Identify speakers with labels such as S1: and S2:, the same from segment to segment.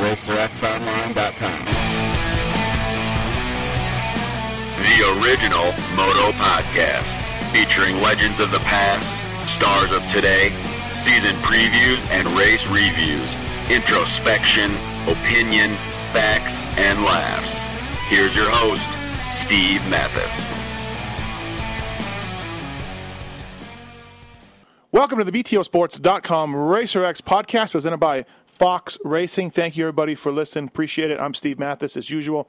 S1: on RacerXOnline.com.
S2: The original Moto Podcast, featuring legends of the past, stars of today, season previews and race reviews, introspection, opinion, facts, and laughs. Here's your host, Steve Matthes.
S3: Welcome to the BTOsports.com RacerX podcast presented by Fox Racing. Thank you, everybody, for listening. Appreciate it. I'm Steve Matthes, as usual.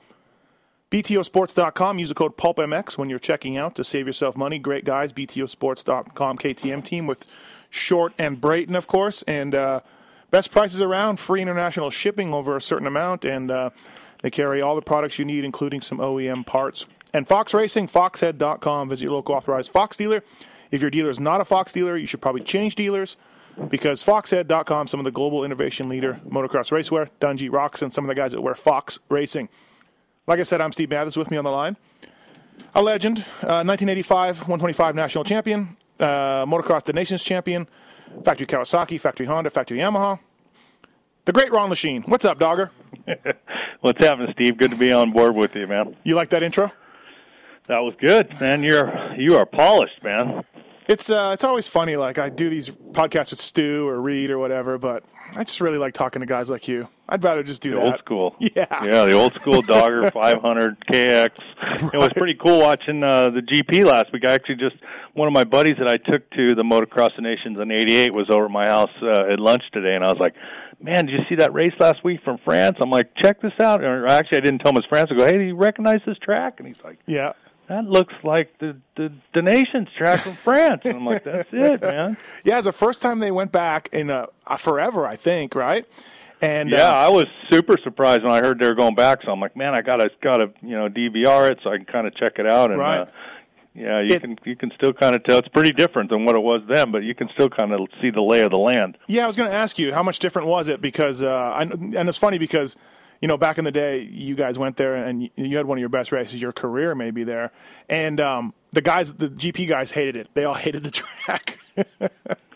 S3: BTOsports.com. Use the code PulpMX when you're checking out to save yourself money. Great guys. BTOsports.com KTM team with Short and Brayton, of course. And uh, best prices around. Free international shipping over a certain amount. And uh, they carry all the products you need, including some OEM parts. And Fox Racing, foxhead.com. Visit your local authorized Fox dealer. If your dealer is not a Fox dealer, you should probably change dealers because foxhead.com, some of the global innovation leader, motocross racewear, Dungey Rocks, and some of the guys that wear Fox Racing. Like I said, I'm Steve Matthes with me on the line. A legend, uh, 1985 125 national champion, uh, motocross the nations champion, factory Kawasaki, factory Honda, factory Yamaha. The great Ron Lechien. What's up, Dogger?
S4: What's happening, Steve? Good to be on board with you, man.
S3: You like that intro?
S4: That was good, man. You're you are polished, man.
S3: It's uh, it's always funny. Like I do these podcasts with Stu or Reed or whatever, but I just really like talking to guys like you. I'd rather just do
S4: The
S3: that.
S4: old school.
S3: Yeah.
S4: Yeah, the old school Dogger 500 KX. It was pretty cool watching uh, the GP last week. I actually just one of my buddies that I took to the Motocross of Nations in '88 was over at my house uh, at lunch today, and I was like, "Man, did you see that race last week from France?" I'm like, "Check this out." Or actually, I didn't tell him it was France. I go, "Hey, do you recognize this track?" And he's like,
S3: Yeah.
S4: "That looks like the the, the Nations track from France." And I'm like, "That's it, man."
S3: Yeah, it's the first time they went back in uh, uh, forever, I think, right? And
S4: Yeah,
S3: uh,
S4: I was super surprised when I heard they were going back. So I'm like, man, I gotta gotta you know DVR it so I can kind of check it out. And
S3: Right.
S4: uh, yeah, you
S3: It-
S4: can you can still kind of tell it's pretty different than what it was then, but you can still kind of see the lay of the land.
S3: yeah, I was going to ask you how much different was it because, uh, I, and it's funny because, you know, back in the day, you guys went there and you, had one of your best races, your career maybe there, and um, the guys, the GP guys, hated it. They all hated the track.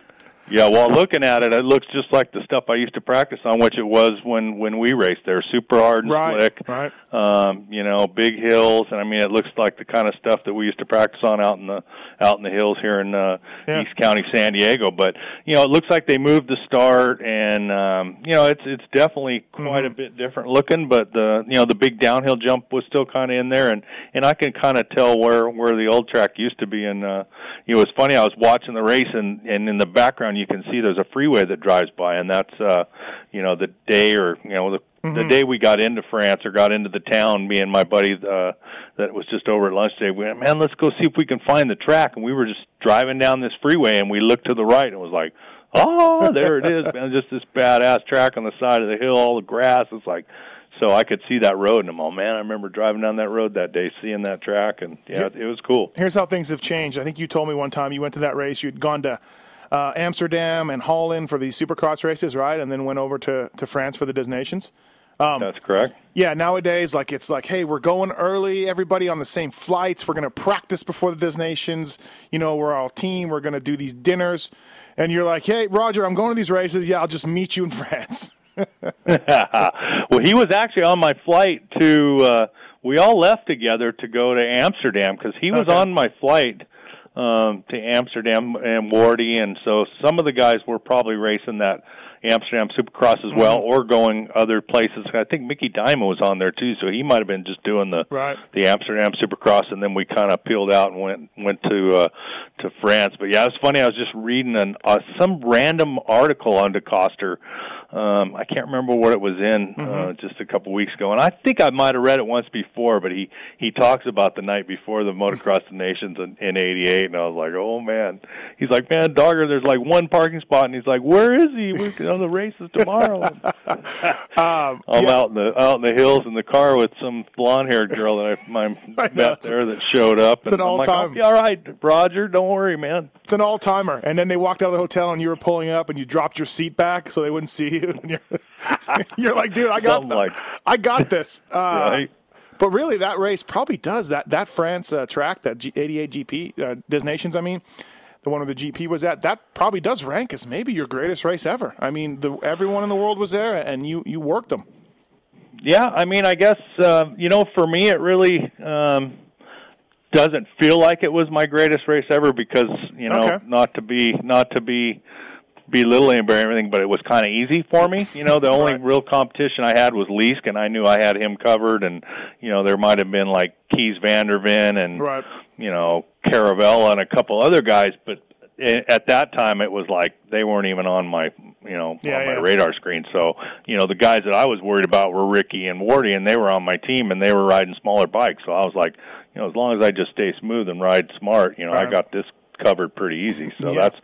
S4: Yeah, well, looking at it, it looks just like the stuff I used to practice on, which it was when when we raced there. Super hard and
S3: Right,
S4: slick,
S3: right.
S4: Um, you know, big hills, and I mean, it looks like the kind of stuff that we used to practice on out in the out in the hills here in uh,
S3: Yeah.
S4: East County, San Diego. But you know, it looks like they moved the start, and um, you know, it's it's definitely quite
S3: Mm-hmm.
S4: a bit different looking. But the you know the big downhill jump was still kind of in there, and and I can kind of tell where where the old track used to be. And uh, you know, it's funny. I was watching the race, and and in the background you can see there's a freeway that drives by, and that's uh, you know the day or you know the the day we got into France or got into the town, me and my buddy uh, that was just over at lunch today, we went, man, let's go see if we can find the track. And we were just driving down this freeway, and we looked to the right, and it was like, oh, there it is, man, just this badass track on the side of the hill, all the grass. It's like, so I could see that road, and I'm, oh man, I remember driving down that road that day, seeing that track, and yeah, it was cool.
S3: Here's how things have changed. I think you told me one time you went to that race, you'd gone to uh, Amsterdam and Holland for these supercross races, right? And then went over to, to France for the Des Nations.
S4: That's correct.
S3: Yeah, nowadays, like it's like, hey, we're going early. Everybody on the same flights. We're going to practice before the Des Nations. You know, we're all team. We're going to do these dinners, and you're like, hey, Roger, I'm going to these races. Yeah, I'll just meet you in France.
S4: well, he was actually on my flight to. Uh, we all left together to go to Amsterdam because he was
S3: Okay.
S4: on my flight um, to Amsterdam and Wardy, and so some of the guys were probably racing that Amsterdam Supercross as well,
S3: Mm-hmm.
S4: or going other places. I think Micky Dymond was on there too, so he might have been just doing the
S3: Right.
S4: the Amsterdam Supercross, and then we kind of peeled out and went went to uh, to France. But yeah, it's funny. I was just reading an uh, some random article on DeCoster Um, I can't remember what it was in uh,
S3: Mm-hmm.
S4: just a couple weeks ago, and I think I might have read it once before. But he he talks about the night before the Motocross of Nations in, in '88, and I was like, oh man. He's like, man, Dogger, there's like one parking spot, and he's like, where is he? We're on the races tomorrow.
S3: Um,
S4: I'm
S3: yeah.
S4: out in the out in the hills in the car with some blonde haired girl that I, I
S3: I
S4: met there that showed up.
S3: it's
S4: and
S3: an
S4: I'm like, be all right, Roger. Don't worry, man.
S3: It's an all timer. And then they walked out of the hotel and you were pulling up and you dropped your seat back so they wouldn't see you. And you're, you're like, dude, I got the-
S4: like-
S3: I got this. Uh,
S4: Right.
S3: But really, that race probably does that. That France uh, track, that G- 88 GP, uh, Des Nations, I mean, the one where the GP was at, that probably does rank as maybe your greatest race ever. I mean, the, everyone in the world was there, and you you worked them.
S4: Yeah, I mean, I guess uh, you know, for me, it really um, doesn't feel like it was my greatest race ever because you know,
S3: Okay.
S4: not to be not to be belittling or everything, but it was kind of easy for me. You know, the only
S3: Right.
S4: real competition I had was Leisk, and I knew I had him covered. And you know, there might have been like Kees van der Ven and
S3: Right.
S4: you know Caravella and a couple other guys, but at that time it was like they weren't even on my you know
S3: Yeah,
S4: on my
S3: yeah.
S4: radar screen. So you know the guys that I was worried about were Ricky and Wardy, and they were on my team, and they were riding smaller bikes. So I was like, you know, as long as I just stay smooth and ride smart, you know, I got this covered pretty easy. So
S3: Yeah.
S4: that's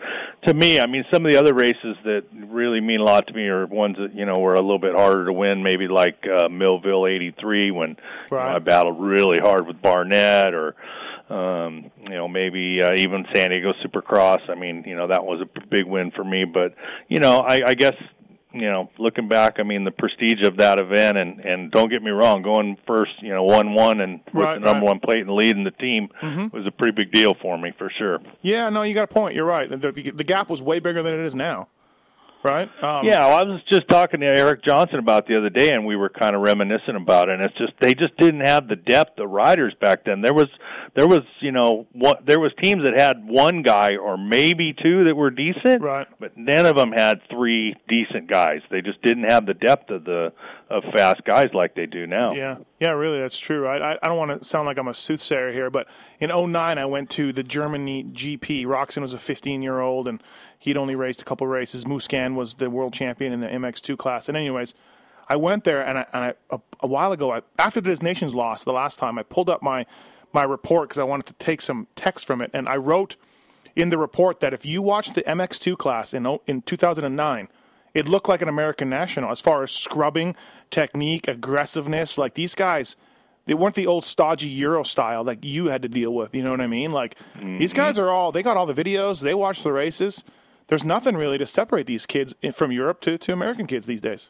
S4: to me. I mean, some of the other races that really mean a lot to me are ones that you know were a little bit harder to win. Maybe like uh, Millville '83 when you know, I battled really hard with Barnett, or um, you know maybe uh, even San Diego Supercross. I mean, you know that was a big win for me. But you know, I, I guess you know looking back, I mean the prestige of that event, and and don't get me wrong, going first, you know, one one and with
S3: Right,
S4: the number
S3: right.
S4: one plate and leading the team mm-hmm. was a pretty big deal for me for sure.
S3: Yeah, no, you got a point. You're right. The, the, the gap was way bigger than it is now. Right? Um,
S4: Yeah, well, I was just talking to Eric Johnson about the other day, and we were kind of reminiscent about it. And it's just they just didn't have the depth of riders back then. There was there was you know what there was teams that had one guy or maybe two that were decent,
S3: Right.
S4: But none of them had three decent guys. They just didn't have the depth of the of fast guys like they do now.
S3: Yeah, yeah, really, that's true. Right? I, I don't want to sound like I'm a soothsayer here, but in '09, I went to the Germany GP. Roczen was a 15 year old, and he'd only raced a couple races. Musquin was the world champion in the MX2 class. And anyways, I went there, and I, and I a, a while ago, I, after this nation's loss the last time, I pulled up my my report because I wanted to take some text from it, and I wrote in the report that if you watched the MX2 class in oh, in 2009, it looked like an American national as far as scrubbing, technique, aggressiveness. Like these guys, they weren't the old stodgy Euro style like you had to deal with. You know what I mean? Like these guys mm-hmm. are all they got all the videos, they watch the races. There's nothing really to separate these kids from Europe to, to American kids these days.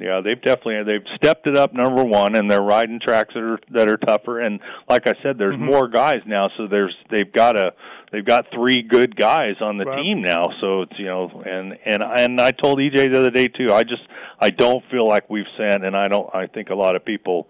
S4: Yeah, they've definitely they've stepped it up number one, and they're riding tracks that are that are tougher. And like I said, there's mm-hmm. more guys now, so there's they've got a they've got three good guys on the
S3: Right.
S4: team now. So it's you know, and and and I told EJ the other day too. I just I don't feel like we've sent, and I don't. I think a lot of people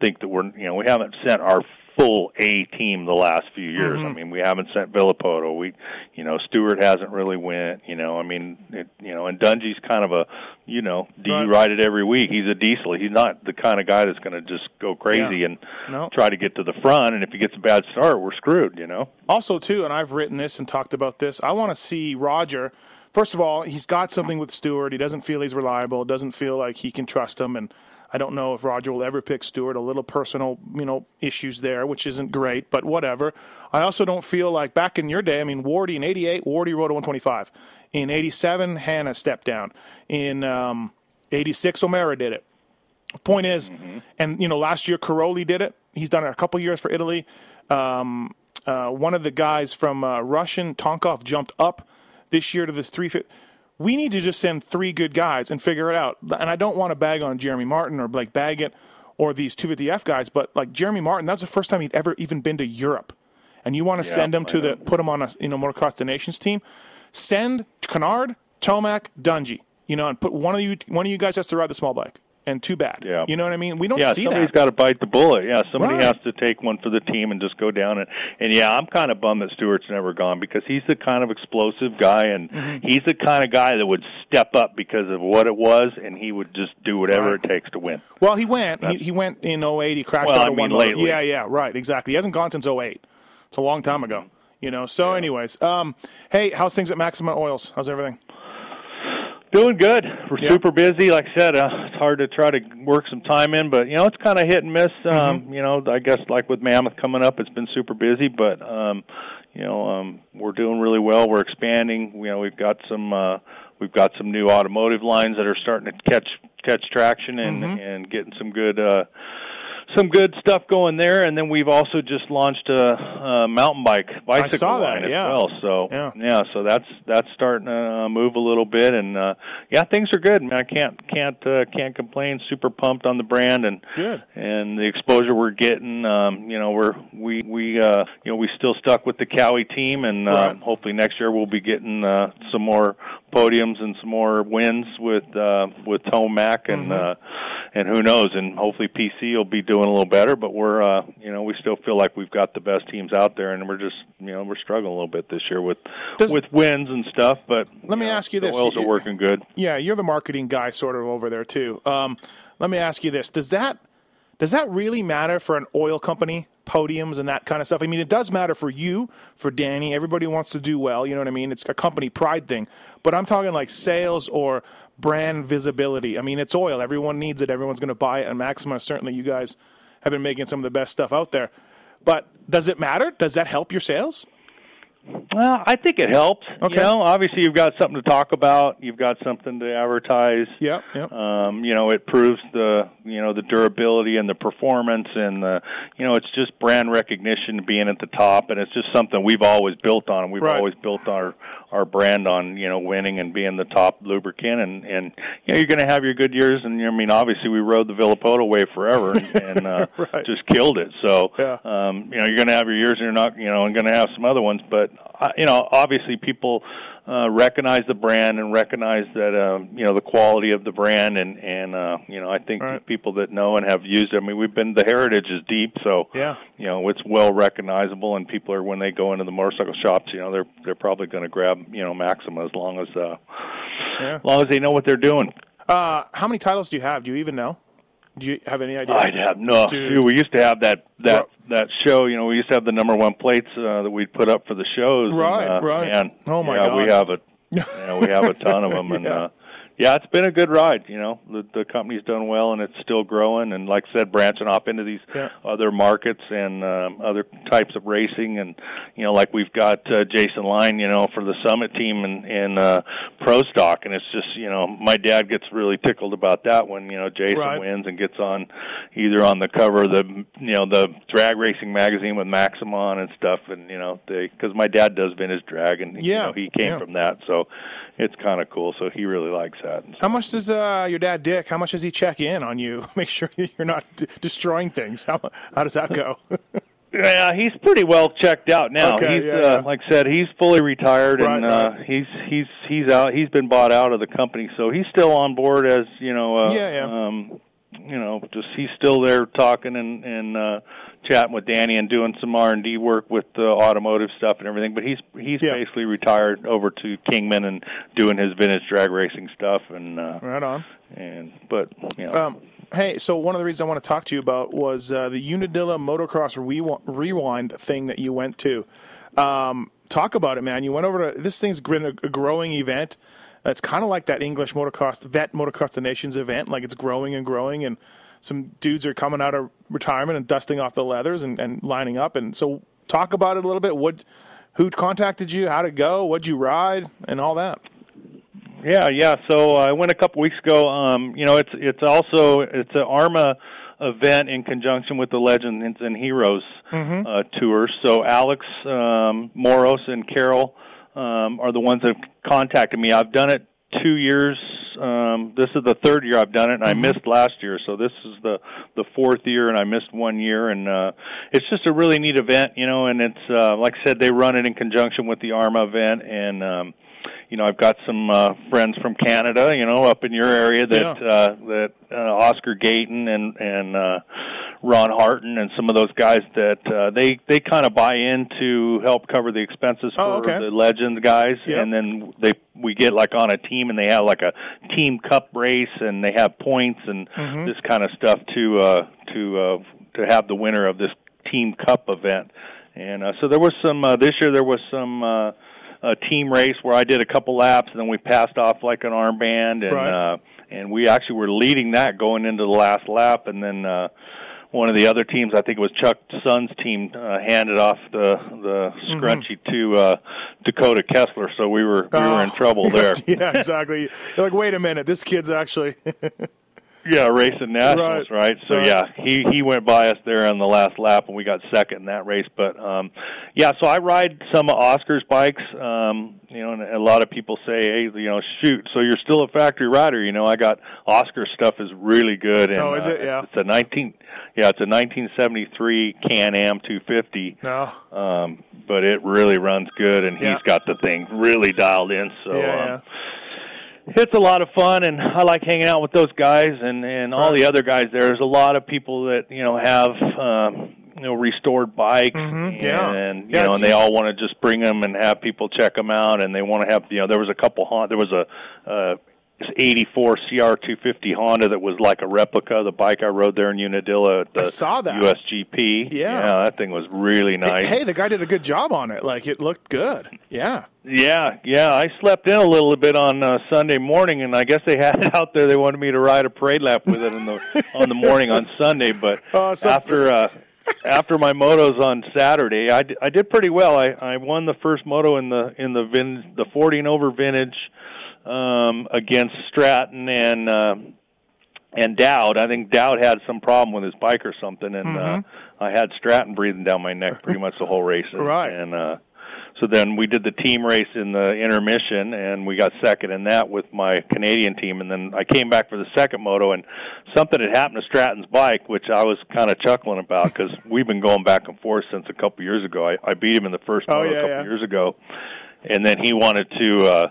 S4: think that we're you know we haven't sent our full A team the last few years. Mm-hmm. I mean, we haven't sent Villopoto. We, you know, Stewart hasn't really went. You know, I mean, it, you know, and Dungey's kind of a, you know, do you ride it every week? He's a diesel. He's not the kind of guy that's going to just go crazy
S3: Yeah.
S4: and
S3: No.
S4: try to get to the front. And if he gets a bad start, we're screwed. You know.
S3: Also, too, and I've written this and talked about this. I want to see Roger. First of all, he's got something with Stewart. He doesn't feel he's reliable. Doesn't feel like he can trust him. And I don't know if Roger will ever pick Stewart. A little personal, you know, issues there, which isn't great, but whatever. I also don't feel like back in your day. I mean, Wardy in '88, Wardy rode a 125. In '87, Hannah stepped down. In um, '86, O'Mara did it. Point is, and you know, last year Cairoli did it. He's done it a couple years for Italy. Um, uh, one of the guys from uh, Russian Tonkov jumped up this year to the three. We need to just send three good guys and figure it out. And I don't want to bag on Jeremy Martin or Blake Baggett or these 250F guys, but like Jeremy Martin, that's the first time he'd ever even been to Europe. And you want to
S4: Yeah,
S3: send him to the put him on a you know motocross the nations team. Send Canard, Tomac, Dungey. You know, and put one of you one of you guys has to ride the small bike. And too bad.
S4: Yeah.
S3: You know what I mean? We don't
S4: yeah,
S3: see
S4: somebody's
S3: that.
S4: got to bite the bullet. Yeah, somebody
S3: Right.
S4: has to take one for the team and just go down and and yeah, I'm kind of bummed that Stewart's never gone because he's the kind of explosive guy and
S3: Mm-hmm.
S4: he's the kind of guy that would step up because of what it was and he would just do whatever
S3: Right.
S4: it takes to win.
S3: Well, he went. He, he went in 08. He crashed
S4: Well,
S3: out
S4: I
S3: of
S4: mean,
S3: one. Yeah, yeah, right, exactly. He hasn't gone since 08. It's a long time ago. You know. So, anyways, um, hey, how's things at Maxima Oils? How's everything?
S4: Doing good. We're
S3: Yeah.
S4: super busy. Like I said, uh, it's hard to try to work some time in, but you know, it's kind of hit and miss. Um,
S3: Mm-hmm.
S4: You know, I guess like with Mammoth coming up, it's been super busy, but um, you know, um, we're doing really well. We're expanding. You know, we've got some uh, we've got some new automotive lines that are starting to catch catch traction and
S3: Mm-hmm.
S4: and getting some good. Uh, some good stuff going there, and then we've also just launched a, a mountain bike bicycle
S3: saw that,
S4: line as
S3: yeah.
S4: well. So
S3: Yeah.
S4: so that's that's starting to uh, move a little bit, and uh, yeah, things are good. Man, I can't can't uh, can't complain. Super pumped on the brand and
S3: Good.
S4: and the exposure we're getting. Um, you know, we're we we uh, you know we still stuck with the Kawi team, and uh,
S3: Right.
S4: hopefully next year we'll be getting uh, some more podiums and some more wins with uh, with Tomac and
S3: Mm-hmm.
S4: uh, and who knows, and hopefully PC will be doing a little better. But we're uh, you know we still feel like we've got the best teams out there, and we're just you know we're struggling a little bit this year with
S3: Does-
S4: with wins and stuff. But
S3: Let me
S4: know,
S3: ask you
S4: the
S3: this.
S4: oils
S3: You-
S4: are working good.
S3: Yeah, you're the marketing guy, sort of over there too. Um, let me ask you this: Does that does that really matter for an oil company? Podiums and that kind of stuff. I mean, it does matter for you, for Danny. Everybody wants to do well. You know what I mean? It's a company pride thing. But I'm talking like sales or brand visibility. I mean, it's oil. Everyone needs it. Everyone's going to buy it. And Maxima, certainly, you guys have been making some of the best stuff out there. But does it matter? Does that help your sales?
S4: Well, I think it helps.
S3: Okay.
S4: You know, obviously you've got something to talk about. You've got something to advertise.
S3: Yep. Yep.
S4: Um, you know, it proves the you know the durability and the performance and the you know it's just brand recognition being at the top and it's just something we've always built on. We've
S3: Right.
S4: always built our our brand on you know winning and being the top lubricant and and you know you're going to have your good years and I mean obviously we rode the Villopoto way forever and, and uh,
S3: Right.
S4: just killed it. So
S3: Yeah.
S4: um, you know you're going to have your years and you're not you know and going to have some other ones, but uh, you know obviously people uh, recognize the brand and recognize that um, you know the quality of the brand and and uh, you know I think
S3: Right.
S4: people that know and have used it. I mean we've been the heritage is deep, so
S3: Yeah.
S4: you know it's well recognizable and people are when they go into the motorcycle shops, you know they're they're probably going to grab you know Maxima as long as uh,
S3: Yeah.
S4: as long as they know what they're doing.
S3: Uh, how many titles do you have? Do you even know? Do you have any idea?
S4: I'd have no.
S3: Dude.
S4: We used to have that that that show. You know, we used to have the number one plates uh, that we'd put up for the shows.
S3: Right,
S4: and, uh,
S3: right.
S4: Man,
S3: Oh, my
S4: yeah,
S3: God.
S4: we have a we have a ton of them, and
S3: Yeah.
S4: uh, yeah, it's been a good ride. You know, the the company's done well, and it's still growing. And like I said, branching off into these
S3: Yeah.
S4: other markets and um, other types of racing, and you know, like we've got uh, Jason Line, you know, for the Summit team in in uh, Pro Stock, and it's just you know, my dad gets really tickled about that when you know Jason
S3: Right.
S4: wins and gets on either on the cover of the you know the drag racing magazine with Maximon and stuff, and you know they because my dad does vintage drag, and
S3: Yeah,
S4: you know, he came
S3: yeah.
S4: from that, so it's kind of cool. So he really likes that.
S3: How much does uh, your dad Dick? How much does he check in on you? Make sure you're not d- destroying things. How how does that go?
S4: Yeah, he's pretty well checked out now.
S3: Okay,
S4: he's
S3: yeah,
S4: uh,
S3: yeah.
S4: like I said, he's fully retired and
S3: Right,
S4: uh
S3: right.
S4: he's he's he's out he's been bought out of the company, so he's still on board as, you know, uh
S3: Yeah, yeah.
S4: um you know, just he's still there talking and and uh chatting with Danny and doing some R&D work with the automotive stuff and everything, but he's he's
S3: Yeah.
S4: basically retired over to Kingman and doing his vintage drag racing stuff and uh
S3: right on.
S4: and but you know
S3: Um, hey, so one of the reasons I want to talk to you about was uh, the Unadilla Motocross Rewi- Rewind thing that you went to. Um, talk about it, man. You went over to this thing's been a, a growing event. It's kind of like that English motocross vet motocross the nations event. Like it's growing and growing, and some dudes are coming out of retirement and dusting off the leathers and, and lining up. And so, talk about it a little bit. What, who contacted you? How to go? What'd you ride? And all that.
S4: Yeah, yeah. So I went a couple weeks ago. Um, you know, it's it's also it's an AHRMA event in conjunction with the Legends and Heroes uh, tour. So Alex um, Moros and Carol um, are the ones that have contacted me. I've done it two years. Um, this is the third year I've done it, and I missed last year. So this is the the fourth year, and I missed one year. And uh, it's just a really neat event, you know. And it's uh, like I said, they run it in conjunction with the AHRMA event, and um, you know, I've got some uh, friends from Canada, you know, up in your area that
S3: Yeah.
S4: uh, that uh, Oscar Gayton and and uh, Ron Harton and some of those guys that uh, they they kind of buy in to help cover the expenses for
S3: Oh, okay.
S4: the legend guys,
S3: Yep.
S4: and then they we get like on a team and they have like a team cup race and they have points and
S3: Mm-hmm.
S4: this kind of stuff to uh, to uh, to have the winner of this team cup event. And uh, so there was some uh, this year there was some. Uh, a team race where I did a couple laps, and then we passed off like an armband, and
S3: Right.
S4: uh, and we actually were leading that going into the last lap, and then. uh one of the other teams, I think it was Chuck Sun's team, uh, handed off the the
S3: Mm-hmm.
S4: scrunchie to uh, Dakota Kessler, so we were we were in
S3: Oh.
S4: trouble there.
S3: yeah, exactly. You're like, wait a minute, this kid's actually.
S4: Yeah, racing nationals,
S3: Right.
S4: right? So
S3: Right.
S4: yeah, he he went by us there on the last lap, and we got second in that race. But um, yeah, so I ride some of Oscar's bikes. Um, you know, and a lot of people say, hey, you know, shoot, so you're still a factory rider. You know, I got Oscar's stuff is really good. And,
S3: Oh, is it?
S4: uh,
S3: Yeah.
S4: It's a 19, yeah, it's a 1973 Can-Am 250.
S3: no.
S4: Um, but it really runs good, and
S3: Yeah.
S4: he's got the thing really dialed in. So.
S3: yeah,
S4: um, it's a lot of fun and I like hanging out with those guys and and all the other guys there. There's a lot of people that you know have um you know restored bikes
S3: Mhm, yeah.
S4: and you
S3: Yeah,
S4: know and they all want to just bring them and have people check them out and they want to have you know there was a couple Hon- there was a uh 84 CR250 Honda that was like a replica of the bike I rode there in Unadilla at the
S3: I saw that.
S4: USGP.
S3: Yeah.
S4: that thing was really nice.
S3: Hey, the guy did a good job on it. Like, it looked good. Yeah.
S4: Yeah, yeah. I slept in a little bit on uh, Sunday morning, and I guess they had it out there. They wanted me to ride a parade lap with it in the on the morning on Sunday, but
S3: Oh, so-
S4: after uh, after my motos on Saturday, I, d- I did pretty well. I, I won the first moto in the in the vin the forty and over vintage um, against Stratton and. Um, and Dowd, I think Dowd had some problem with his bike or something, and uh, I had Stratton breathing down my neck pretty much the whole race. And,
S3: Right.
S4: And uh, so then we did the team race in the intermission, and we got second in that with my Canadian team. And then I came back for the second moto, and something had happened to Stratton's bike, which I was kind of chuckling about because we've been going back and forth since a couple years ago. I, I beat him in the first
S3: Oh,
S4: moto
S3: yeah,
S4: a couple
S3: yeah.
S4: years ago, and then he wanted to. uh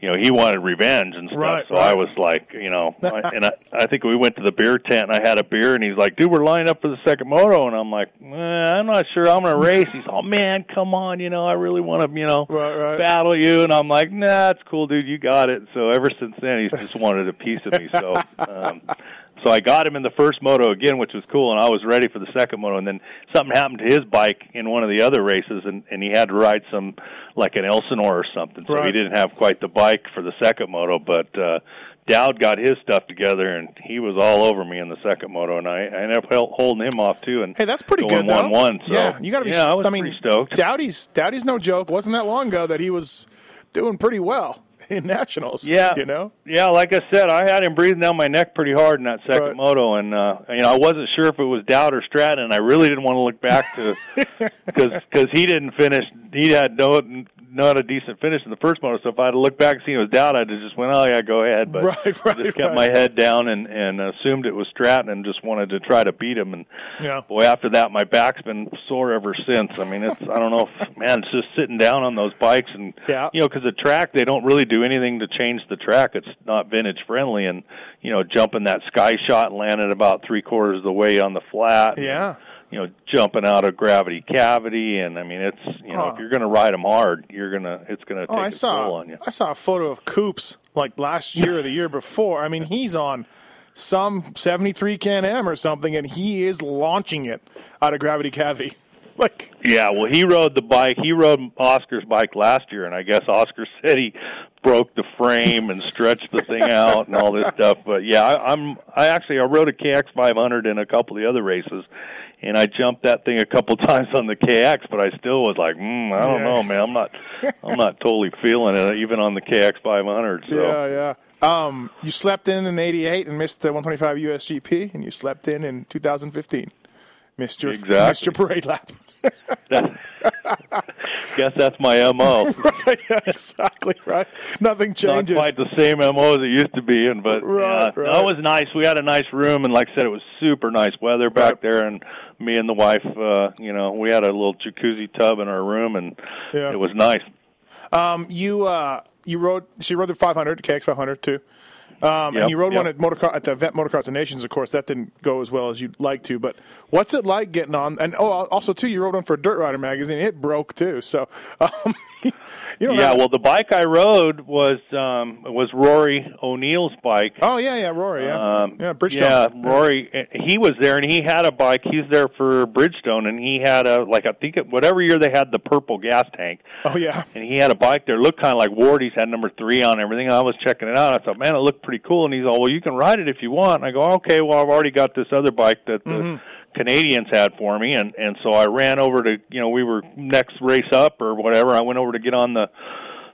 S4: you know, he wanted revenge and stuff.
S3: Right,
S4: so
S3: right.
S4: I was like, you know, I, and I, I think we went to the beer tent and I had a beer and he's like, dude, we're lining up for the second moto. And I'm like, eh, I'm not sure I'm going to race. He's, oh man, come on. You know, I really want to, you know,
S3: Right, right.
S4: battle you. And I'm like, nah, it's cool, dude. You got it. So ever since then, he's just wanted a piece of me. So, um, so I got him in the first moto again, which was cool, and I was ready for the second moto. And then something happened to his bike in one of the other races, and and he had to ride some like an Elsinore or something. So
S3: Right.
S4: he didn't have quite the bike for the second moto, but. uh Dowd got his stuff together, and he was all over me in the second moto, and I, I ended up holding him off too. And
S3: Hey, that's pretty good,
S4: one one. So
S3: yeah, you got to be.
S4: Yeah, I was
S3: mean,
S4: pretty stoked.
S3: Dowdy's Dowdy's no joke. Wasn't that long ago that he was doing pretty well in nationals?
S4: Yeah,
S3: you know.
S4: Yeah, like I said, I had him breathing down my neck pretty hard in that second
S3: Right.
S4: moto, and uh, you know I wasn't sure if it was Dowd or Stratton, and I really didn't want to look back to because he didn't finish. He had no not a decent finish in the first moto. So if I had to look back and see it was Dowd, I'd have just went, oh yeah, go ahead. But
S3: Right, right,
S4: I just kept
S3: right.
S4: my head down and and assumed it was Stratton, and just wanted to try to beat him. And
S3: Yeah.
S4: boy, after that, my back's been sore ever since. I mean, it's I don't know, if, man, it's just sitting down on those bikes and
S3: Yeah.
S4: you know, because the track they don't really do anything to change the track. It's not vintage friendly, and you know, jumping that sky shot and landing about three quarters of the way on the flat. and,
S3: Yeah.
S4: You know, jumping out of gravity cavity, and I mean, it's you know,
S3: Huh.
S4: if you're going to ride them hard, you're gonna it's going to
S3: Oh,
S4: take
S3: I
S4: a toll
S3: saw
S4: on you.
S3: I saw a photo of Coops like last year or the year before. I mean, he's on some 73 Can Am or something, and he is launching it out of gravity cavity. like,
S4: Yeah, well, he rode the bike. He rode Oscar's bike last year, and I guess Oscar said he broke the frame and stretched the thing out and all this stuff. But yeah, I, I'm. I actually I rode a KX 500 in a couple of the other races, and I jumped that thing a couple times on the KX. But I still was like, mm, I don't
S3: Yeah.
S4: know, man. I'm not. I'm not totally feeling it, even on the KX 500. So.
S3: yeah, yeah. Um, you slept in in '88 and missed the 125 USGP, and you slept in in 2015. Missed your
S4: Exactly.
S3: missed your parade lap.
S4: Guess that's my mo.
S3: right, yeah, exactly right. Nothing changes.
S4: not quite the same mo as it used to be, and but
S3: Right,
S4: yeah,
S3: right.
S4: no, was nice. We had a nice room, and like I said, it was super nice weather back
S3: Right.
S4: there, and me and the wife, uh, you know, we had a little jacuzzi tub in our room, and
S3: Yeah.
S4: it was nice.
S3: Um, you uh, you rode. She rode the 500, KX 500 too. Um,
S4: Yep,
S3: and you rode one at motocross at the Vet Motocross of Nations. Of course, that didn't go as well as you'd like to. But what's it like getting on? And oh, also too, you rode one for Dirt Rider magazine. It broke too. So, um, you don't
S4: Yeah, well, the bike I rode was um, was Rory O'Neill's bike.
S3: oh yeah, yeah, Rory, yeah,
S4: Um,
S3: yeah, Bridgestone.
S4: Yeah, Rory. eh, He was there, and he had a bike. He's there for Bridgestone, and he had a like I think it, whatever year they had the purple gas tank,
S3: Oh yeah,
S4: and he had a bike there. Looked kind of like Wardy's had number three on everything. I was checking it out. I thought, man, it looked pretty cool. And he's all, well, you can ride it if you want. And I go, okay, well, I've already got this other bike that the
S3: Mm-hmm.
S4: Canadians had for me, and and so I ran over to you know we were next race up or whatever. I went over to get on the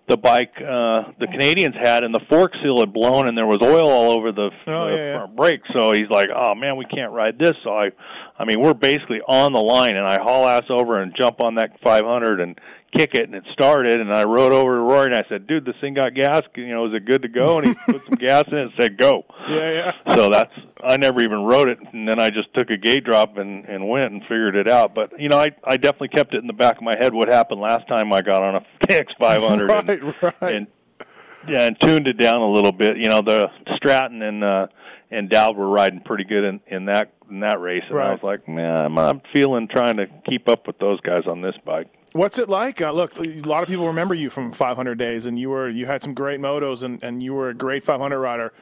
S4: the bike uh the Canadians had and the fork seal had blown and there was oil all over the,
S3: Oh,
S4: the
S3: yeah, yeah.
S4: front brake so he's like oh man we can't ride this so I I mean we're basically on the line and I haul ass over and jump on that 500 and kick it and it started and I rode over to Rory and I said dude this thing got gas you know is it good to go and he put some gas in it and said go
S3: yeah, yeah.
S4: so that's I never even rode it, and then I just took a gate drop and and went and figured it out. But you know, I I definitely kept it in the back of my head what happened last time I got on a a X five hundred
S3: Right,
S4: and,
S3: right.
S4: and yeah, and tuned it down a little bit. You know, the Stratton and uh and Dowd were riding pretty good in in that in that race, and
S3: Right.
S4: I was like, man, I'm, I'm feeling trying to keep up with those guys on this bike.
S3: What's it like? Uh, look, a lot of people remember you from 500 days, and you were you had some great motos, and, and you were a great 500 rider.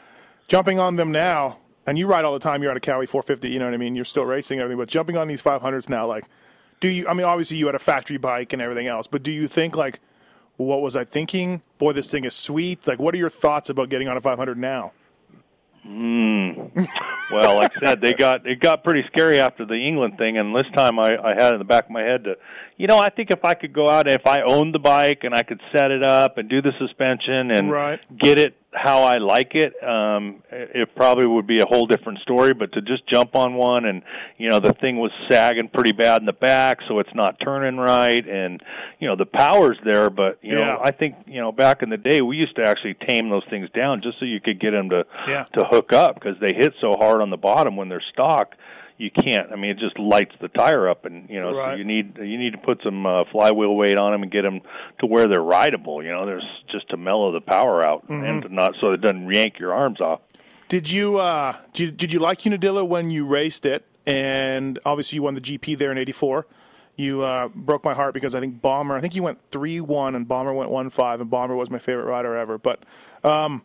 S3: Jumping on them now, and you ride all the time. You're at a Kawi 450. You know what I mean? You're still racing everything, but jumping on these 500s now, like, do you? I mean, obviously you had a factory bike and everything else, but do you think like, what was I thinking? Boy, this thing is sweet. Like, what are your thoughts about getting on a 500 now?
S4: Well, like I said, they got it got pretty scary after the England thing, and this time I, I had in the back of my head to, you know, I think if I could go out and if I owned the bike and I could set it up and do the suspension and
S3: Right.
S4: get it how I like it, um, it probably would be a whole different story. But to just jump on one and you know the thing was sagging pretty bad in the back, so it's not turning right, and you know the power's there, but you
S3: Yeah.
S4: know I think you know back in the day we used to actually tame those things down just so you could get them to
S3: Yeah.
S4: to hook up because they hit so hard on the bottom when they're stock you can't i mean it just lights the tire up and you know
S3: Right.
S4: so you need you need to put some uh, flywheel weight on them and get them to where they're rideable you know there's just to mellow the power out
S3: Mm-hmm.
S4: and not so it doesn't yank your arms off
S3: Did you uh, did, you- did you like Unadilla when you raced it? And obviously you won the GP there in '84. You uh, broke my heart because I think Bomber. I think you went three one and Bomber went one five, and Bomber was my favorite rider ever. But um,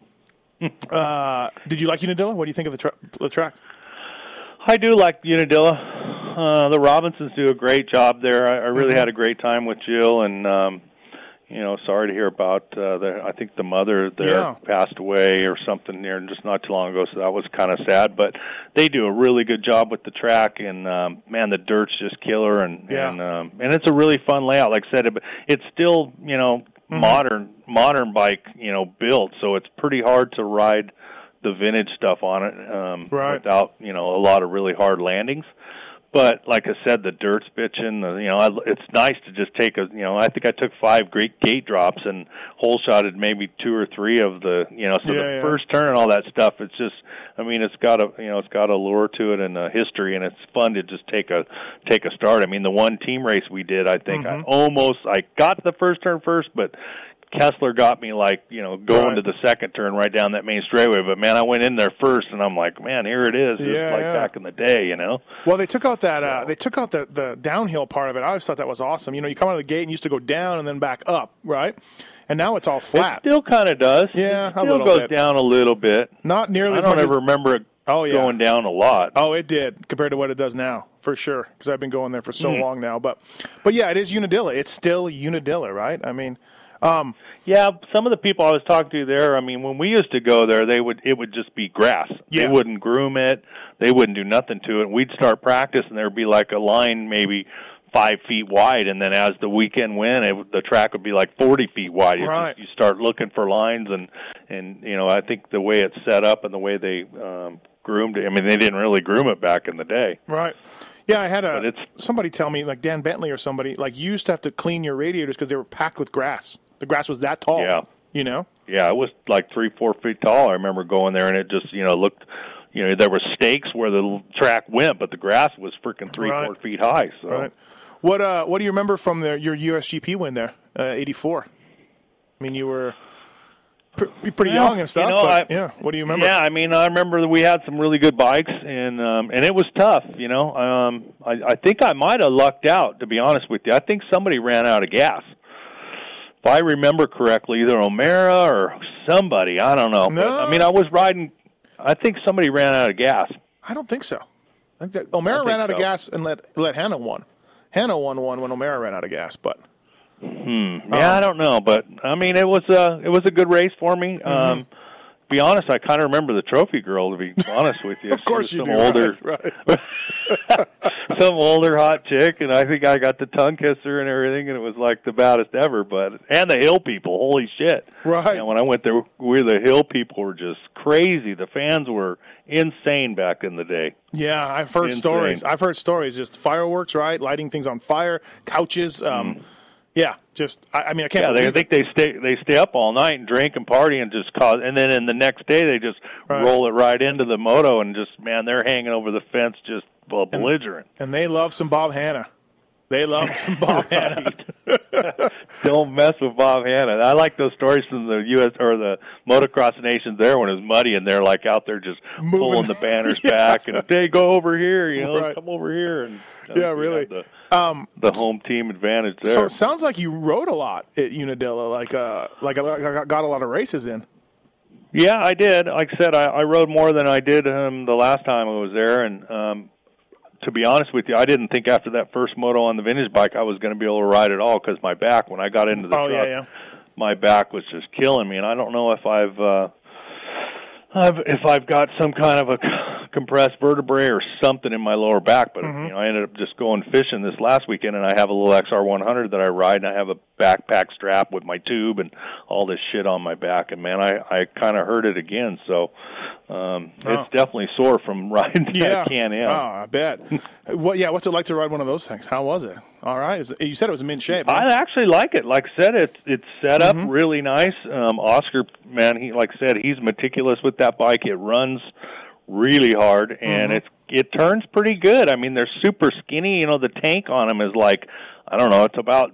S3: uh, did you like Unadilla? What do you think of the, tra- the track?
S4: I do like unadilla uh the robinsons do a great job there i, I really had a great time with jill and um you know sorry to hear about uh the i think the mother there
S3: Yeah.
S4: passed away or something near just not too long ago so that was kind of sad but they do a really good job with the track and um man the dirt's just killer and
S3: Yeah.
S4: and um and it's a really fun layout like i said it, it's still you know
S3: Mm-hmm.
S4: modern modern bike you know built so it's pretty hard to ride the vintage stuff on it um
S3: Right.
S4: without you know a lot of really hard landings but like I said, the dirt's bitching. The, you know, I, it's nice to just take a. You know, I think I took five great gate drops and hole shotted maybe two or three of the. You know, so
S3: Yeah,
S4: the
S3: yeah.
S4: first turn and all that stuff. It's just. I mean, it's got a. You know, it's got a lure to it and a history, and it's fun to just take a take a start. I mean, the one team race we did, I think
S3: Mm-hmm.
S4: I almost I got the first turn first, but. Kessler got me like you know going
S3: Right.
S4: to the second turn right down that main straightaway, but man, I went in there first, and I'm like, man, here it is,
S3: Yeah,
S4: like
S3: yeah.
S4: back in the day, you know.
S3: Well, they took out that uh, they took out the the downhill part of it. I always thought that was awesome. You know, you come out of the gate and you used to go down and then back up, right? And now it's all
S4: It
S3: flat.
S4: still kind of does.
S3: Yeah,
S4: it still goes
S3: bit.
S4: down a little bit.
S3: Not nearly
S4: I
S3: as
S4: don't
S3: much
S4: ever
S3: as
S4: remember it
S3: Oh, yeah.
S4: going down a lot.
S3: Oh, it did compared to what it does now, for sure. Because I've been going there for so
S4: Hmm.
S3: long now. But, but yeah, it is Unadilla. It's still Unadilla, right? I mean,
S4: Yeah, some of the people I was talking to there, I mean, when we used to go there, they would it would just be grass.
S3: Yeah.
S4: They wouldn't groom it. They wouldn't do nothing to it. We'd start practice, and there'd be like a line maybe five feet wide, and then as the weekend went, it, the track would be like forty feet wide. You
S3: Right.
S4: just- You start looking for lines, and and you know, I think the way it's set up and the way they um, groomed it. I mean, they didn't really groom it back in the day.
S3: right. Yeah, I had a
S4: it's-
S3: somebody tell me, like Dan Bentley or somebody, like you used to have to clean your radiators because they were packed with grass. The grass was that tall.
S4: Yeah.
S3: You know?
S4: Yeah, it was like three, four feet tall. I remember going there, and it just you know looked, you know, there were stakes where the track went, but the grass was freaking three,
S3: Right.
S4: four feet high. So
S3: Right. What uh what do you remember from the, your USGP win there, uh, 84? I mean, you were Pre- pretty
S4: Well,
S3: young and stuff.
S4: you know,
S3: but
S4: I-
S3: yeah, what do you remember?
S4: Yeah, I mean, I remember that we had some really good bikes, and um, and it was tough. You know, um, I, I think I might have lucked out. To be honest with you, I think somebody ran out of gas. If I remember correctly, either O'Mara or somebody. I don't know. But,
S3: No.
S4: I mean, I was riding. I think somebody ran out of gas.
S3: I don't think so. I think that O'Mara
S4: think
S3: ran out of gas and let let Hannah won. Hannah won one when O'Mara ran out of gas, but Hmm.
S4: Yeah, I don't know, but I mean, it was a it was a good race for me.
S3: Mm-hmm.
S4: Um, to be honest, I kind of remember the trophy girl. To be honest with you,
S3: of course you
S4: was
S3: do.
S4: older,
S3: right, right.
S4: some older hot chick, and I think I got the tongue kisser and everything, and it was like the baddest ever. But and the hill people, holy shit!
S3: Right.
S4: And when I went there, we the hill people were just crazy. The fans were insane back in the day.
S3: Yeah, I've heard
S4: Insane.
S3: stories. I've heard stories. Just fireworks, right? Lighting things on fire, couches. Um, Yeah, just I, I mean, I can't
S4: Mm. Yeah, they, think they stay they stay up all night and drink and party and just cause, and then in the next day they just
S3: Right.
S4: roll it right into the moto and just man, they're hanging over the fence just well, belligerent.
S3: it. And they love some Bob Hannah. They love some Bob Hannah.
S4: Don't mess with Bob Hannah. I like those stories from the U.S. or the motocross nations there when it was muddy and they're like out there just
S3: Moving.
S4: pulling the banners back and they go over here, you know,
S3: Right.
S4: come over here and
S3: Yeah,
S4: you
S3: really.
S4: The,
S3: Um,
S4: the home team advantage there.
S3: so it sounds like you rode a lot at Unadilla, like uh, like I got a lot of races in.
S4: Yeah, I did. Like I said, I, I rode more than I did um, the last time I was there, and um, to be honest with you, I didn't think after that first moto on the vintage bike I was going to be able to ride at all because my back, when I got into the
S3: Oh,
S4: truck,
S3: yeah, yeah.
S4: my back was just killing me, and I don't know if I've, uh, I've if I've got some kind of a compressed vertebrae or something in my lower back. But
S3: Mm-hmm.
S4: you know, I ended up just going fishing this last weekend, and I have a little XR100 that I ride, and I have a backpack strap with my tube and all this shit on my back. And man, I I kind of hurt it again, so um,
S3: Oh.
S4: it's definitely sore from riding
S3: Yeah,
S4: that Can-Am.
S3: Oh, I bet. well, Yeah, what's it like to ride one of those things? How was it? All right. You said it was in mid shape.
S4: I actually like it. Like I said, it's it's set up
S3: Mm-hmm.
S4: really nice. Um, Oscar, man, he like I said, he's meticulous with that bike. It runs really hard and
S3: Mm-hmm.
S4: it's it turns pretty good. I mean, they're super skinny. You know, the tank on them is like I don't know, it's about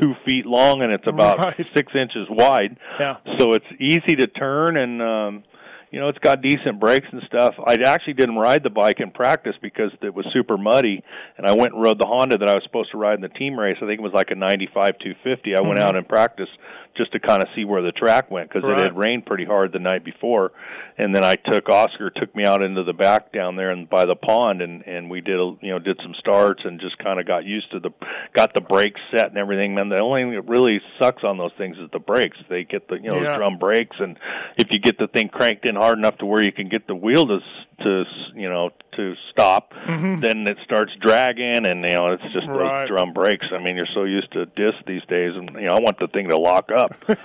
S4: two feet long and it's about
S3: Right.
S4: six inches wide.
S3: Yeah.
S4: So it's easy to turn and um you know, it's got decent brakes and stuff. I actually didn't ride the bike in practice because it was super muddy, and I went and rode the Honda that I was supposed to ride in the team race. I think it was like a 95 250. I went mm-hmm. out in practice just to kind of see where the track went because
S3: Right.
S4: it had rained pretty hard the night before. And then I took Oscar took me out into the back down there and by the pond, and and we did you know did some starts and just kind of got used to the got the brakes set and everything. Man, the only thing that really sucks on those things is the brakes. They get the you know
S3: Yeah.
S4: drum brakes, and if you get the thing cranked in hard enough to where you can get the wheel to to you know to stop, then it starts dragging, and you know it's just
S3: Mm-hmm. Right.
S4: those drum brakes. I mean, you're so used to disc these days, and you know I want the thing to lock up.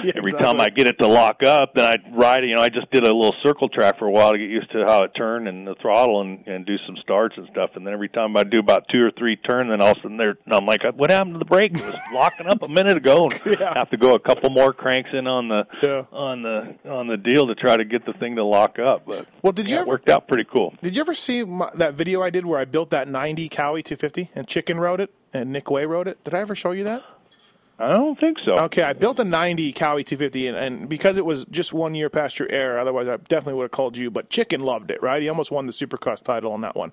S3: Yeah,
S4: Every
S3: exactly.
S4: time I get it to lock up, then I ride it. You know, I just did a little circle track for a while to get used to how it turned and the throttle and and do some starts and stuff. And then every time I do about two or three turns, then all of a sudden there, I'm like, what happened to the brake? It was locking up a minute ago. And
S3: Yeah.
S4: Have to go a couple more cranks in on the
S3: Yeah.
S4: on the on the deal to try to get the thing to lock up. But
S3: Well, did you
S4: yeah,
S3: ever-
S4: it worked out pretty cool.
S3: Did you ever see my, that video I did where I built that 90 Kawi 250 and Chicken rode it and Nick Wey rode it? Did I ever show you that?
S4: I don't think so.
S3: Okay, I built a 90 Kawi 250, and, and because it was just one year past your air, otherwise I definitely would have called you. But Chicken loved it, right? He almost won the Supercross title on that one.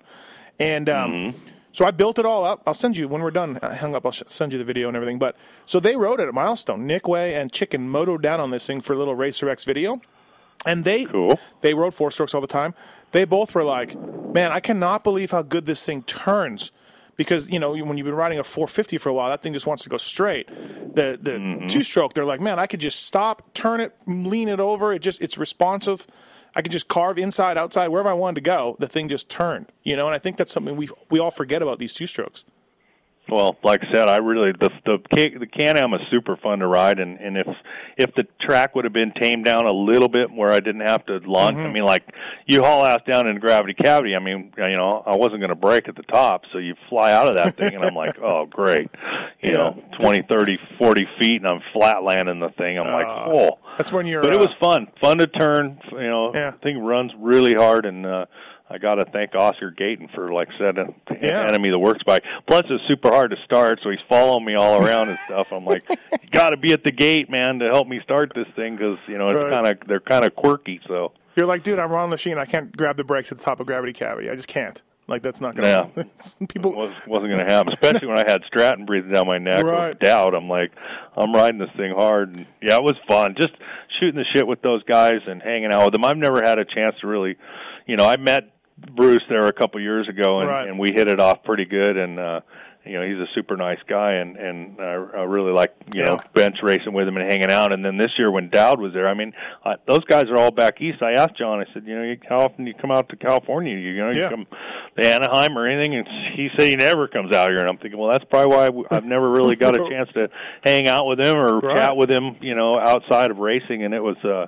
S3: And um, so I built it all up. I'll send you, when we're done, I hung up, I'll send you the video and everything. But so they rode it at Milestone. Nick Wey and Chicken motoed down on this thing for a little Racer X video. And they
S4: Cool.
S3: they rode four strokes all the time. They both were like, "Man, I cannot believe how good this thing turns." Because you know when you've been riding a 450 for a while, that thing just wants to go straight. The the mm-hmm. two stroke, they're like, "Man, I could just stop, turn it, lean it over. It just it's responsive. I could just carve inside, outside, wherever I wanted to go. The thing just turned. You know, and I think that's something we we all forget about these two strokes.
S4: Well, like I said, I really the the Can- the Can-Am is super fun to ride, and and if if the track would have been tamed down a little bit where I didn't have to launch,
S3: Mm-hmm.
S4: I mean, like you haul ass down in gravity cavity. I mean, you know, I wasn't going to break at the top, so you fly out of that thing, and I'm like, oh great, you
S3: Yeah.
S4: know, twenty, thirty, forty feet, and I'm flat landing the thing. I'm like, oh.
S3: That's when you're.
S4: But it
S3: uh,
S4: was fun, fun to turn. You know,
S3: Yeah.
S4: thing runs really hard, and uh, I got to thank Oscar Gayton for like setting
S3: Yeah.
S4: handing me the works bike. Plus, it's super hard to start, so he's following me all around and stuff. I'm like, you got to be at the gate, man, to help me start this thing because you know it's
S3: Right.
S4: kind of they're kind of quirky. So
S3: You're like, dude, I'm on the machine. I can't grab the brakes at the top of gravity cavity. I just can't. Like that's not gonna.
S4: Yeah.
S3: happen. People.
S4: was wasn't going to happen, especially when I had Stratton breathing down my neck
S3: Right.
S4: with Dowd. I'm like, I'm riding this thing hard, and yeah, it was fun. Just shooting the shit with those guys and hanging out with them. I've never had a chance to really, you know, I met Bruce there a couple years ago, and,
S3: Right.
S4: and we hit it off pretty good, and. uh you know he's a super nice guy, and and I, I really like you know bench racing with him and hanging out. And then this year when Dowd was there, I mean, uh, those guys are all back east. I asked John, I said, you know, you- how often do you come out to California? You, you know, you
S3: Yeah.
S4: come to Anaheim or anything? And he said he never comes out here. And I'm thinking, well, that's probably why I- I've never really got a chance to hang out with him or
S3: Right.
S4: chat with him, you know, outside of racing. And it was, uh,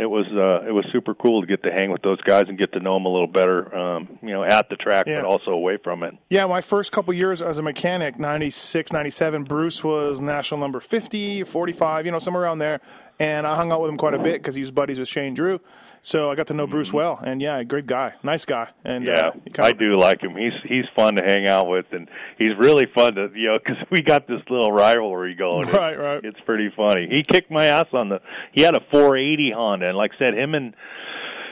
S4: it was, uh, it was super cool to get to hang with those guys and get to know them a little better, um, you know, at the track,
S3: Yeah.
S4: but also away from it.
S3: Yeah, my first couple years as a mechanic, 96, 97, Bruce was national number 50, 45, you know, somewhere around there. And I hung out with him quite a bit because he was buddies with Shane Drew. So I got to know Bruce well. And yeah, great guy. Nice guy. And
S4: Mm-hmm. Yeah,
S3: uh,
S4: I do like him. He's he's fun to hang out with, and he's really fun to you know because we got this little rivalry going.
S3: Right, right.
S4: It's pretty funny. He kicked my ass on the. He had a 480 Honda, and like I said, him and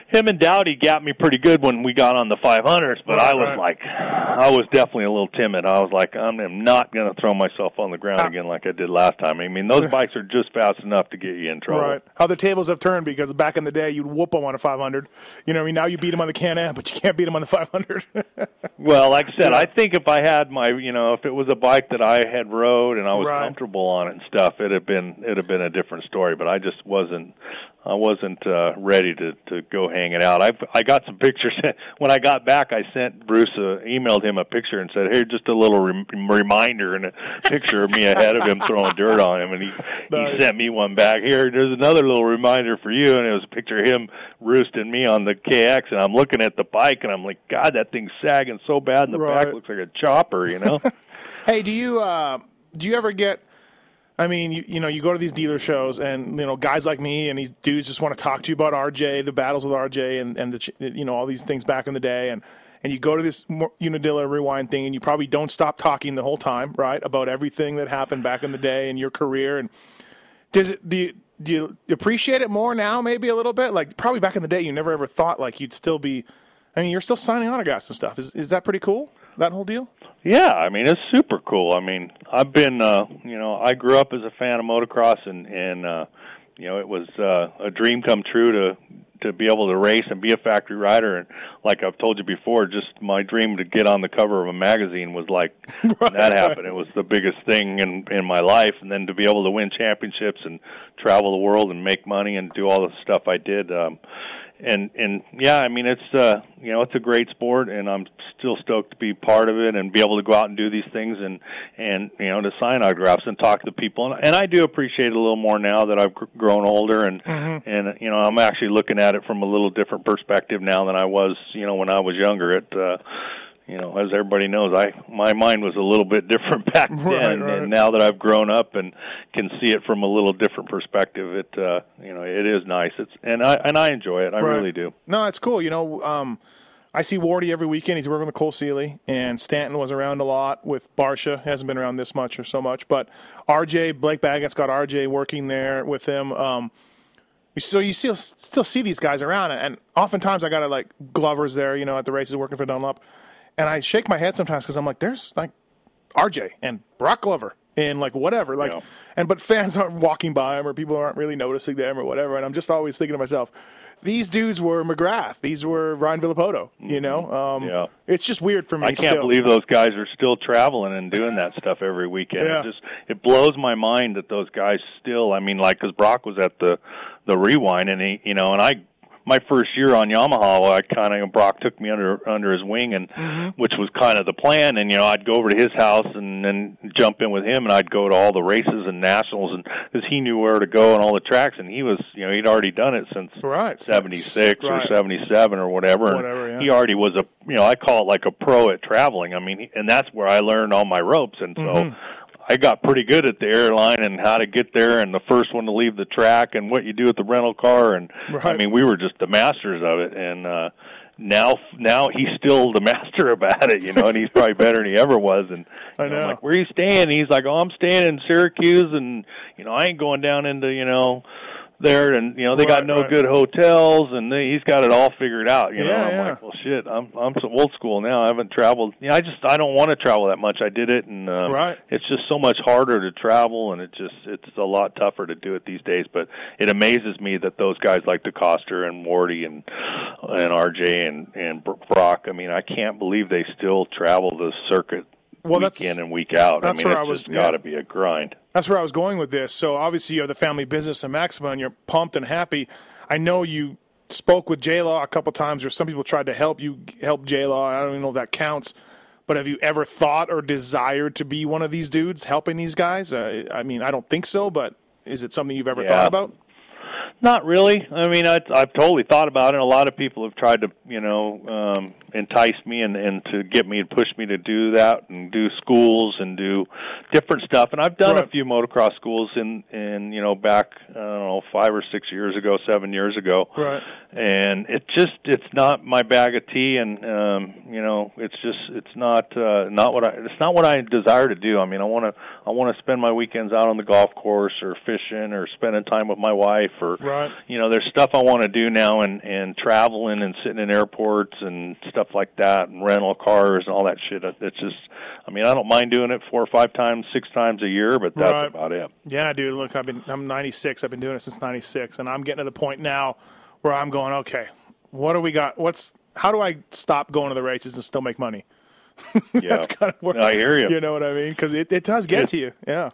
S4: him and Dowdy got me pretty good when we got on the 500s. But
S3: Right,
S4: I was
S3: right.
S4: like, I was definitely a little timid. I was like, I'm, not going to throw myself on the ground again like I did last time. I mean, those bikes are just fast enough to get you in trouble.
S3: Right. How the tables have turned because back in the day you'd whoop them on a 500. You know, what I mean, now you beat them on the Can-Am, but you can't beat them on the 500.
S4: Well, like I said,
S3: Yeah.
S4: I think if I had my, you know, if it was a bike that I had rode and I was
S3: Right.
S4: comfortable on it and stuff, it'd have been it'd have been a different story. But I just wasn't, I wasn't uh, ready to to go hanging out. I I got some pictures when I got back. I sent Bruce, uh, emailed him a picture and said, "Hey, just a little rem- reminder and a picture of me ahead of him throwing dirt on him." And he
S3: Nice.
S4: he sent me one back. Here, there's another little reminder for you, and it was a picture of him roosting me on the KX. And I'm looking at the bike, and I'm like, God, that thing's sagging so bad, and the
S3: Right.
S4: back looks like a chopper, you know.
S3: Hey, do you uh, do you ever get? I mean, you, you know, you go to these dealer shows, and you know, guys like me and these dudes just want to talk to you about RJ, the battles with RJ, and and the you know all these things back in the day, and and you go to this Unadilla rewind thing, and you probably don't stop talking the whole time, right, about everything that happened back in the day in your career, and does it do you, do you appreciate it more now? Maybe a little bit. Like probably back in the day, you never ever thought like you'd still be. I mean, you're still signing autographs and stuff. Is is that pretty cool? That whole deal?
S4: Yeah, I mean it's super cool. I mean, I've been uh, you know, I grew up as a fan of motocross and and uh you know, it was uh a dream come true to to be able to race and be a factory rider and like I've told you before, just my dream to get on the cover of a magazine was like when that happened. It was the biggest thing in in my life and then to be able to win championships and travel the world and make money and do all the stuff I did um and and yeah, I mean it's uh you know it's a great sport, and I'm still stoked to be part of it and be able to go out and do these things and and you know to sign autographs and talk to people, and, and I do appreciate it a little more now that I've grown older and and you know I'm actually looking at it from a little different perspective now than I was you know when I was younger. It uh, you know, as everybody knows, I my mind was a little bit different back then,
S3: Right, right.
S4: and now that I've grown up and can see it from a little different perspective, it uh, you know it is nice. It's and I and I enjoy it. I
S3: Right.
S4: really do.
S3: No, it's cool. You know, um, I see Wardy every weekend. He's working with Cole Seeley, and Stanton was around a lot with Barcia. Hasn't been around this much or so much, but RJ Blake Baggett's got RJ working there with him. Um, so you still still see these guys around, and oftentimes I got to like Glover's there, you know, at the races working for Dunlop, and I shake my head sometimes because I'm like, there's like RJ and Brock Glover and like whatever, like,
S4: Yeah.
S3: and but fans aren't walking by them or people aren't really noticing them or whatever, and I'm just always thinking to myself, these dudes were McGrath, these were Ryan Villopoto, you know, um,
S4: Yeah.
S3: it's just weird for me.
S4: I can't
S3: still.
S4: believe those guys are still traveling and doing that stuff every weekend.
S3: Yeah.
S4: It just it blows my mind that those guys still. I mean, like because Brock was at the the rewind, and he, you know, and I my first year on Yamaha, I kind of Brock took me under under his wing, and
S3: Mm-hmm.
S4: which was kind of the plan. And you know, I'd go over to his house and then jump in with him, and I'd go to all the races and nationals, and because he knew where to go and all the tracks, and he was, you know, he'd already done it since
S3: Right.
S4: seventy six
S3: Right.
S4: or seventy seven or whatever. and
S3: Whatever, yeah.
S4: He already was a, you know, I call it like a pro at traveling. I mean, and that's where I learned all my ropes, and so.
S3: Mm-hmm.
S4: I got pretty good at the airline and how to get there and the first one to leave the track and what you do with the rental car and I mean we were just the masters of it and uh now now he's still the master about it, you know, and he's probably better than he ever was. And
S3: I know.
S4: I'm like, where are you staying? And he's like, oh, I'm staying in Syracuse, and you know, I ain't going down into you know there, and you know, they got no
S3: right.
S4: good hotels, and they, he's got it all figured out. You know,
S3: Yeah,
S4: I'm
S3: yeah.
S4: like, well, shit, I'm I'm so old school now. I haven't traveled. You know, I just I don't want to travel that much. I did it, and um,
S3: Right.
S4: it's just so much harder to travel, and it just it's a lot tougher to do it these days. But it amazes me that those guys like DeCoster and Morty and and RJ and and Brock. I mean, I can't believe they still travel the circuit
S3: Well,
S4: week in and week out. I mean, it's
S3: I was-
S4: just got to
S3: yeah.
S4: be a grind.
S3: That's where I was going with this. So obviously you have the family business in Maxima, and you're pumped and happy. I know you spoke with J Law a couple times, or some people tried to help you help J Law. I don't even know if that counts. But have you ever thought or desired to be one of these dudes helping these guys? Uh, I mean, I don't think so, but is it something you've ever
S4: Yeah.
S3: thought about?
S4: Not really. I mean, I, I've totally thought about it. A lot of people have tried to, you know, um, entice me and, and to get me and push me to do that and do schools and do different stuff. And I've done
S3: Right.
S4: a few motocross schools in, in you know, back I don't know five or six years ago, seven years ago.
S3: Right.
S4: And it just it's not my bag of tea, and um, you know, it's just it's not uh, not what I it's not what I desire to do. I mean, I want to I want to spend my weekends out on the golf course or fishing or spending time with my wife or
S3: Right.
S4: you know, there's stuff I want to do now, and and traveling and sitting in airports and stuff like that, and rental cars and all that shit. It's just, I mean, I don't mind doing it four or five times, six times a year, but that's
S3: Right.
S4: about it.
S3: Yeah, dude. Look, I've been I'm 96. I've been doing it since 96, and I'm getting to the point now where I'm going, okay, what do we got? What's how do I stop going to the races and still make money?
S4: Yeah,
S3: That's kind of where
S4: I hear you.
S3: You know what I mean? Because it, it does get
S4: Yeah.
S3: to you. Yeah.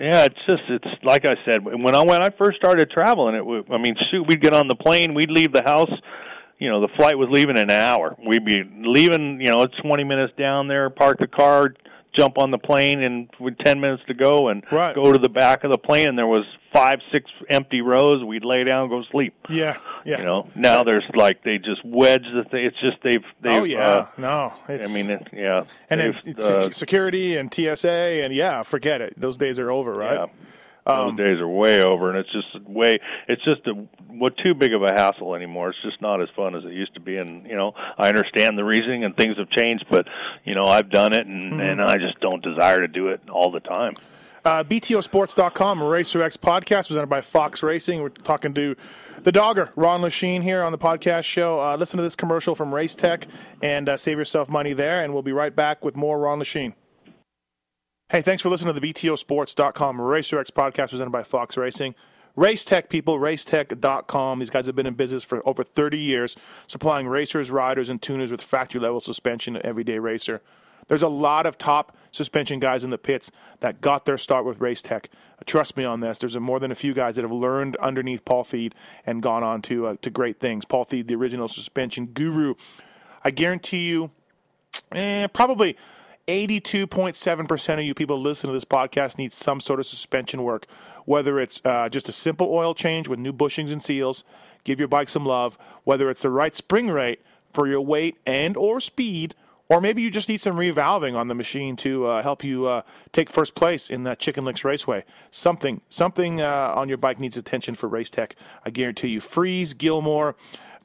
S4: Yeah, it's just it's like I said when I when I first started traveling. It was, I mean, shoot, we'd get on the plane, we'd leave the house. You know, the flight was leaving in an hour. We'd be leaving. You know, twenty minutes down there, park the car, jump on the plane, and with ten minutes to go, and
S3: Right.
S4: go to the back of the plane. And there was five, six empty rows. We'd lay down, and go sleep.
S3: Yeah. Yeah.
S4: You know, now there's like they just wedge the thing. It's just they've they've.
S3: oh yeah.
S4: uh,
S3: no.
S4: I mean, it, yeah.
S3: and it's
S4: uh,
S3: security and TSA and yeah, forget it. Those days are over, right?
S4: Yeah. Those days are way over, and it's just way. It's just a, what too big of a hassle anymore. It's just not as fun as it used to be. And you know, I understand the reasoning and things have changed, but you know, I've done it, and and I just don't desire to do it all the time.
S3: Uh, BTOsports.com, Racer X podcast presented by Fox Racing. We're talking to the dogger, Ron Lechien, here on the podcast show. Uh, listen to this commercial from Race Tech and uh, save yourself money there, and we'll be right back with more Ron Lechien. Hey, thanks for listening to the BTOsports.com Racer X podcast presented by Fox Racing. Race Tech people, racetech.com. These guys have been in business for over 30 years, supplying racers, riders, and tuners with factory level suspension to everyday racer. There's a lot of top suspension guys in the pits that got their start with Race Tech. Trust me on this. There's more than a few guys that have learned underneath Paul Thede and gone on to uh, to great things. Paul Thede, the original suspension guru. I guarantee you, eh, probably 82.7% of you people listening to this podcast need some sort of suspension work, whether it's uh, just a simple oil change with new bushings and seals, give your bike some love, whether it's the right spring rate for your weight and or speed, or maybe you just need some revalving on the machine to uh, help you uh, take first place in that Chicken Licks Raceway. Something, something uh, on your bike needs attention for Race Tech. I guarantee you. Freeze, Gilmore,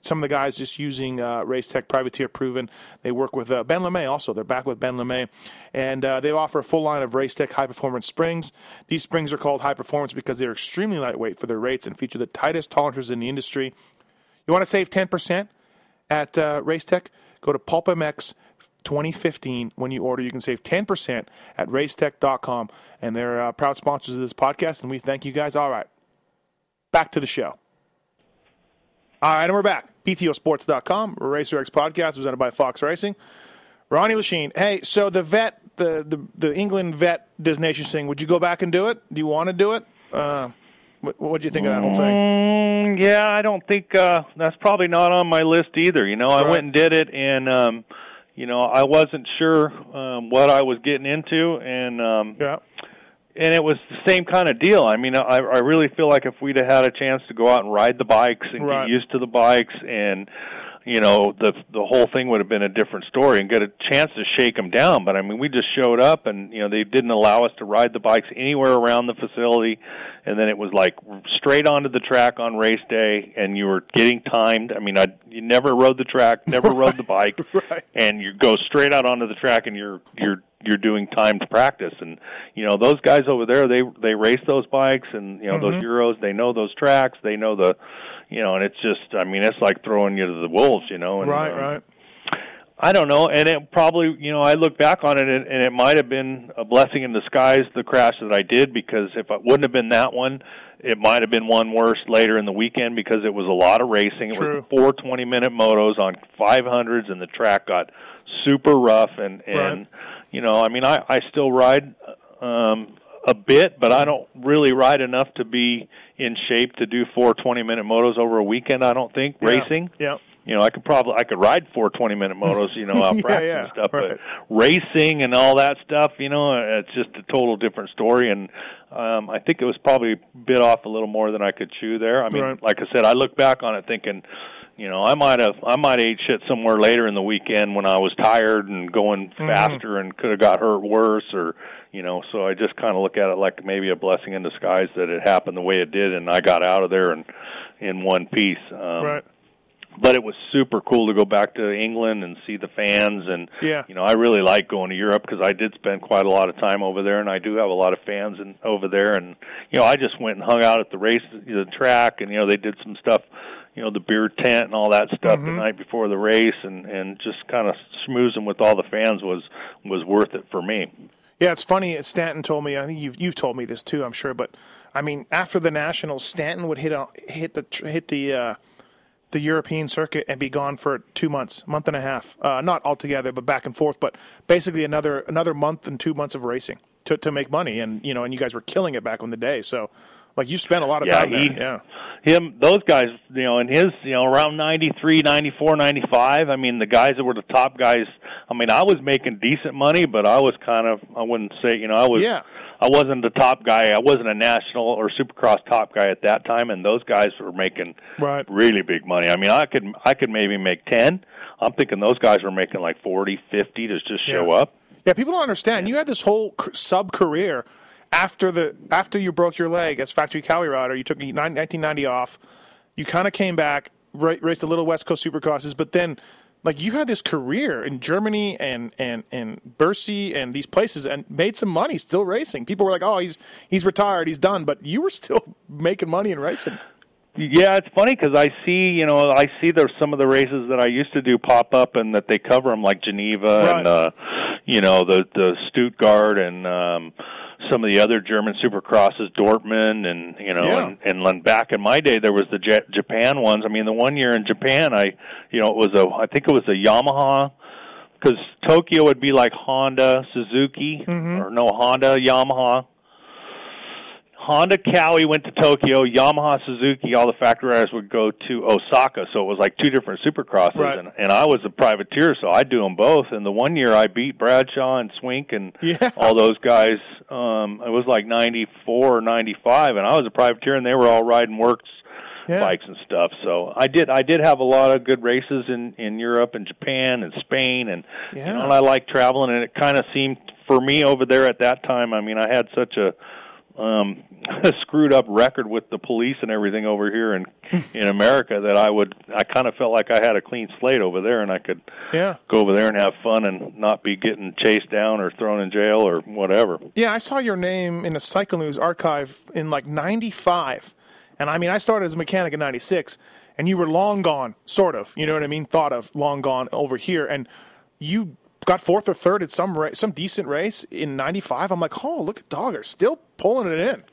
S3: some of the guys just using uh, Race Tech Privateer Proven. They work with uh, Ben LaMay also. They're back with Ben LaMay. And uh, they offer a full line of Race Tech high performance springs. These springs are called high performance because they're extremely lightweight for their rates and feature the tightest tolerances in the industry. You want to save 10% at uh, Race Tech? Go to PulpMX 2015. When you order, you can save 10% at racetech.com. And they're uh, proud sponsors of this podcast, and we thank you guys. All right, back to the show. All right, and we're back. BTOsports.com, Racer X podcast presented by Fox Racing. Ronnie Lechien. Hey, so the vet, the, the, the England vet designation thing, would you go back and do it? Do you want to do it? Uh, what what do you think of that whole thing?
S4: Mm, yeah, I don't think uh that's probably not on my list either. You know, I went and did it and um you know, I wasn't sure um what I was getting into and um
S3: Yeah.
S4: and it was the same kind of deal. I mean, I I really feel like if we'd have had a chance to go out and ride the bikes and
S3: Right.
S4: get used to the bikes and you know the the whole thing would have been a different story and get a chance to shake them down. But i mean we just showed up and you know they didn't allow us to ride the bikes anywhere around the facility. And then it was like straight onto the track on race day and you were getting timed. I mean i you never rode the track never rode the bike.
S3: Right.
S4: and you go straight out onto the track and you're you're you're doing timed practice and you know those guys over there they they race those bikes and you know those
S3: Mm-hmm.
S4: euros they know those tracks they know the you know and it's just i mean it's like throwing you to the wolves you know and
S3: right,
S4: um,
S3: right.
S4: I don't know, and it probably, you know, I look back on it, and, and it might have been a blessing in disguise the crash that I did because if it wouldn't have been that one, it might have been one worse later in the weekend because it was a lot of racing. It
S3: True.
S4: was four twenty-minute motos on 500s, and the track got super rough. And and
S3: Right.
S4: You know, I mean, I I still ride um, a bit, but I don't really ride enough to be in shape to do four twenty-minute motos over a weekend. I don't think
S3: Yeah.
S4: racing
S3: Yeah.
S4: you know, I could probably I could ride four twenty minute motos, you know, out
S3: Yeah,
S4: practicing
S3: yeah,
S4: and stuff,
S3: right.
S4: but racing and all that stuff, you know, it's just a total different story. And um, I think it was probably bit off a little more than I could chew there. I mean,
S3: Right.
S4: like I said, I look back on it thinking, you know, I might have I might have ate shit somewhere later in the weekend when I was tired and going
S3: Mm-hmm.
S4: faster and could have got hurt worse or you know, so I just kind of look at it like maybe a blessing in disguise that it happened the way it did and I got out of there and in one piece. Um,
S3: right.
S4: but it was super cool to go back to England and see the fans and
S3: Yeah.
S4: you know I really like going to Europe because I did spend quite a lot of time over there and I do have a lot of fans in, over there and you know I just went and hung out at the race the track and you know they did some stuff you know the beer tent and all that stuff
S3: Mm-hmm.
S4: the night before the race and and just kind of schmoozing with all the fans was was worth it for me.
S3: Yeah, it's funny. Stanton told me. I think you've you've told me this too. I'm sure, but I mean, after the Nationals, Stanton would hit a, hit the hit the uh, the European circuit and be gone for two months, month and a half. Uh, not altogether, but back and forth. But basically, another another month and two months of racing to to make money. And you know, and you guys were killing it back in the day. So, like, you spent a lot of
S4: Yeah,
S3: time there.
S4: he-
S3: Yeah,
S4: him those guys you know in his you know around ninety three ninety four ninety five i mean the guys that were the top guys i mean i was making decent money but i was kind of i wouldn't say you know i was
S3: Yeah.
S4: i wasn't the top guy i wasn't a national or supercross top guy at that time and those guys were making
S3: Right.
S4: really big money i mean i could i could maybe make ten i'm thinking those guys were making like forty fifty to just show
S3: Yeah.
S4: up
S3: Yeah, people don't understand. You had this whole sub career after the after you broke your leg as factory Cowie rider. You took 1990 off. You kind of came back, ra- raced the little West Coast Supercrosses, but then like you had this career in Germany and and and Bercy and these places and made some money still racing. People were like, "Oh, he's he's retired, he's done," but you were still making money in racing.
S4: Yeah, it's funny because I see, you know, I see there's some of the races that I used to do pop up and that they cover them like Geneva
S3: Right.
S4: and uh, you know the the Stuttgart and um, some of the other German supercrosses, Dortmund and you know
S3: Yeah.
S4: and, and then back in my day there was the J- Japan ones. I mean, the one year in Japan, I you know it was a I think it was a Yamaha because Tokyo would be like Honda, Suzuki, mm-hmm. or no Honda, Yamaha. Honda Kawi went to Tokyo, Yamaha Suzuki, all the factory riders would go to Osaka. So it was like two different supercrosses,
S3: Right.
S4: and, and I was a privateer, so I'd do them both. And the one year I beat Bradshaw and Swink and
S3: Yeah.
S4: all those guys. Um, it was like ninety four or ninety five, and I was a privateer, and they were all riding works
S3: Yeah.
S4: bikes and stuff. So I did I did have a lot of good races in in Europe and Japan and Spain and
S3: Yeah.
S4: you know, and I like traveling and it kind of seemed for me over there at that time. I mean, I had such a um screwed up record with the police and everything over here in in America that I would I kind of felt like I had a clean slate over there and I could
S3: Yeah.
S4: go over there and have fun and not be getting chased down or thrown in jail or whatever.
S3: Yeah, I saw your name in the Cycle News archive in like '95, and I mean, I started as a mechanic in '96, and you were long gone, sort of. You know what I mean? Thought of long gone over here, and you got fourth or third at some ra- some decent race in '95. I'm like, oh, look at Dogger, still pulling it in.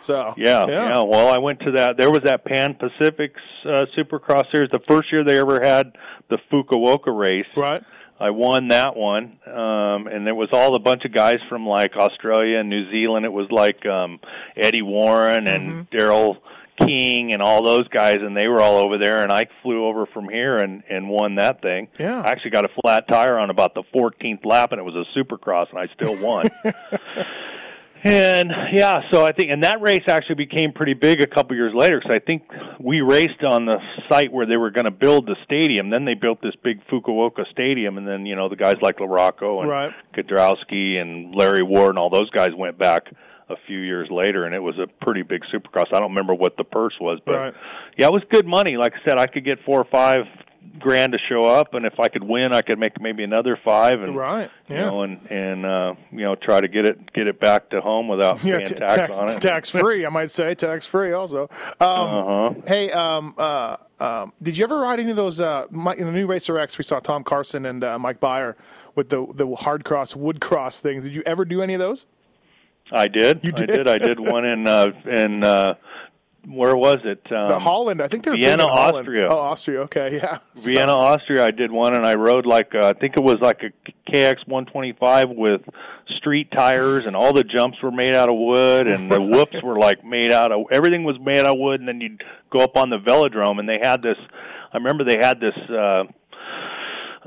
S3: So
S4: Yeah, yeah, Well, I went to that. There was that Pan Pacific uh, Supercross series. The first year they ever had the Fukuoka race.
S3: right.
S4: I won that one, um, and there was all a bunch of guys from like Australia and New Zealand. It was like um, Eddie Warren and Daryl King and all those guys, and they were all over there. And I flew over from here and and won that thing.
S3: Yeah.
S4: I actually got a flat tire on about the 14th lap, and it was a Supercross, and I still won. And yeah, so I think, and that race actually became pretty big a couple years later because I think we raced on the site where they were going to build the stadium. Then they built this big Fukuoka stadium, and then you know the guys like LaRocco and
S3: Right.
S4: Kiedrowski and Larry Ward and all those guys went back a few years later, and it was a pretty big Supercross. I don't remember what the purse was, but
S3: Right.
S4: yeah, it was good money. Like I said, I could get four or five grand to show up, and if I could win, I could make maybe another five, and
S3: Right.
S4: you
S3: Yeah.
S4: know, and and uh, you know, try to get it get it back to home without
S3: Yeah,
S4: paying
S3: t-
S4: tax,
S3: tax,
S4: on it.
S3: tax free. I might say tax free. Also, um,
S4: Uh-huh.
S3: hey, um, uh, um, did you ever ride any of those? Uh, Mi- in the new Racer X, we saw Tom Carson and uh, Mike Byer with the the hard cross, wood cross things. Did you ever do any of those?
S4: I did.
S3: You
S4: I
S3: did?
S4: did. I did one in uh, in uh, where was it? Um,
S3: The Holland, I think they're
S4: Vienna,
S3: in
S4: Austria.
S3: Oh, Austria. Okay, yeah. So-
S4: Vienna, Austria. I did one, and I rode like uh, I think it was like a KX 125 with street tires, and all the jumps were made out of wood, and the whoops were like made out of everything was made out of wood. And then you'd go up on the velodrome, and they had this. I remember they had this. Uh,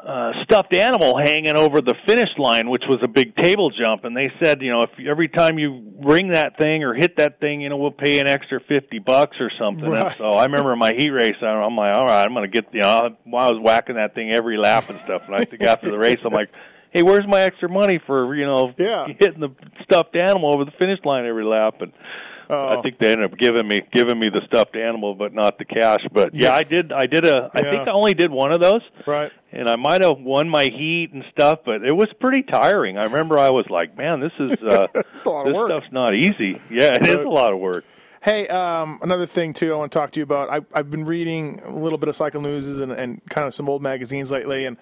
S4: uh, stuffed animal hanging over the finish line, which was a big table jump, and they said, you know, if every time you ring that thing or hit that thing, you know, we'll pay an extra fifty bucks or something. And so I remember my heat race, I'm like, all right, I'm going to get, you know, while I was whacking that thing every lap and stuff, and I think after the race, I'm like, hey, where's my extra money for, you know,
S3: Yeah.
S4: hitting the stuffed animal over the finish line every lap? And
S3: Oh.
S4: I think they ended up giving me giving me the stuffed animal, but not the cash. But yeah,
S3: Yeah.
S4: I did. I did a. I
S3: Yeah.
S4: think I only did one of those
S3: Right.
S4: and I might have won my heat and stuff, but it was pretty tiring. I remember I was like, "Man, this is uh,
S3: a lot of
S4: this stuff's not easy." Yeah, it is a lot of work.
S3: Hey, um, another thing too, I want to talk to you about. I, I've been reading a little bit of cycle news and, and kind of some old magazines lately, and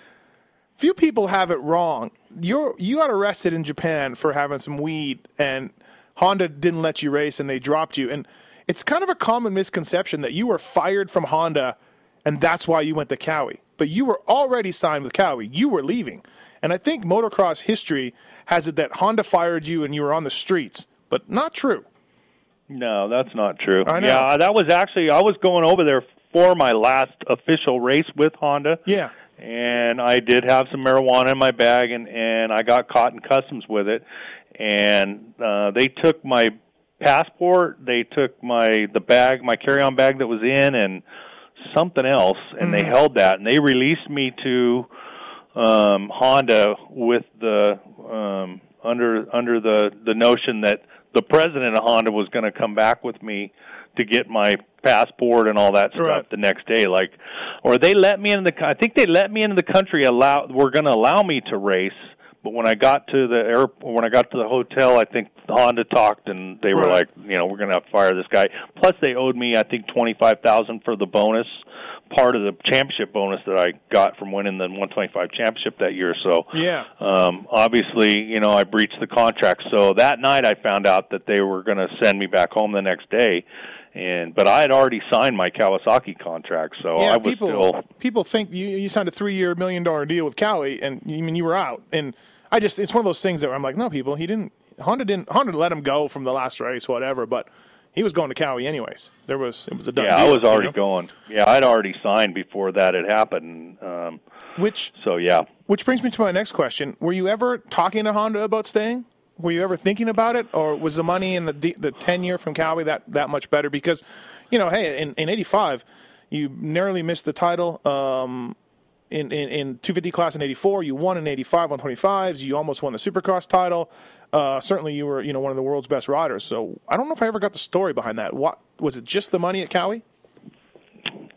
S3: few people have it wrong. You're you got arrested in Japan for having some weed, and Honda didn't let you race, and they dropped you. And it's kind of a common misconception that you were fired from Honda, and that's why you went to Kawi. But you were already signed with Kawi. You were leaving, and I think motocross history has it that Honda fired you and you were on the streets, but not true.
S4: No, that's not true.
S3: I know.
S4: Yeah, that was actually I was going over there for my last official race with Honda.
S3: Yeah.
S4: And I did have some marijuana in my bag, and and I got caught in customs with it, and uh, they took my passport, they took my the bag, my carry-on bag that was in, and something else, and they held that, and they released me to um, Honda with the um, under under the the notion that the president of Honda was going to come back with me to get my passport and all that stuff
S3: Right.
S4: the next day like or they let me in the I think they let me into the country allow were going to allow me to race but when I got to the air when I got to the hotel I think Honda talked and they were like you know we're going to have to fire this guy plus they owed me I think 25,000 for the bonus part of the championship bonus that I got from winning the 125 championship that year so
S3: Yeah.
S4: um, obviously, you know, I breached the contract. So that night, I found out that they were going to send me back home the next day, and but I had already signed my Kawasaki contract, so
S3: yeah,
S4: I was
S3: people
S4: still.
S3: people think you you signed a three year million dollar deal with Kawi, and you I mean you were out. And I just it's one of those things that I'm like, no, people, he didn't. Honda didn't. Honda let him go from the last race, whatever. But he was going to Kawi anyways. There was it was a done
S4: Yeah, I was already
S3: you know?
S4: going. Yeah, I'd already signed before that had happened. Um,
S3: Which
S4: so yeah,
S3: which brings me to my next question: Were you ever talking to Honda about staying? Were you ever thinking about it, or was the money and the the tenure from Kawi that that much better? Because, you know, hey, in in '85, you narrowly missed the title. Um, in, in, in 250 class in 84, you won in 85 on 25s. You almost won the Supercross title. Uh, certainly, you were you know one of the world's best riders. So I don't know if I ever got the story behind that. What was it? Just the money at Kawi?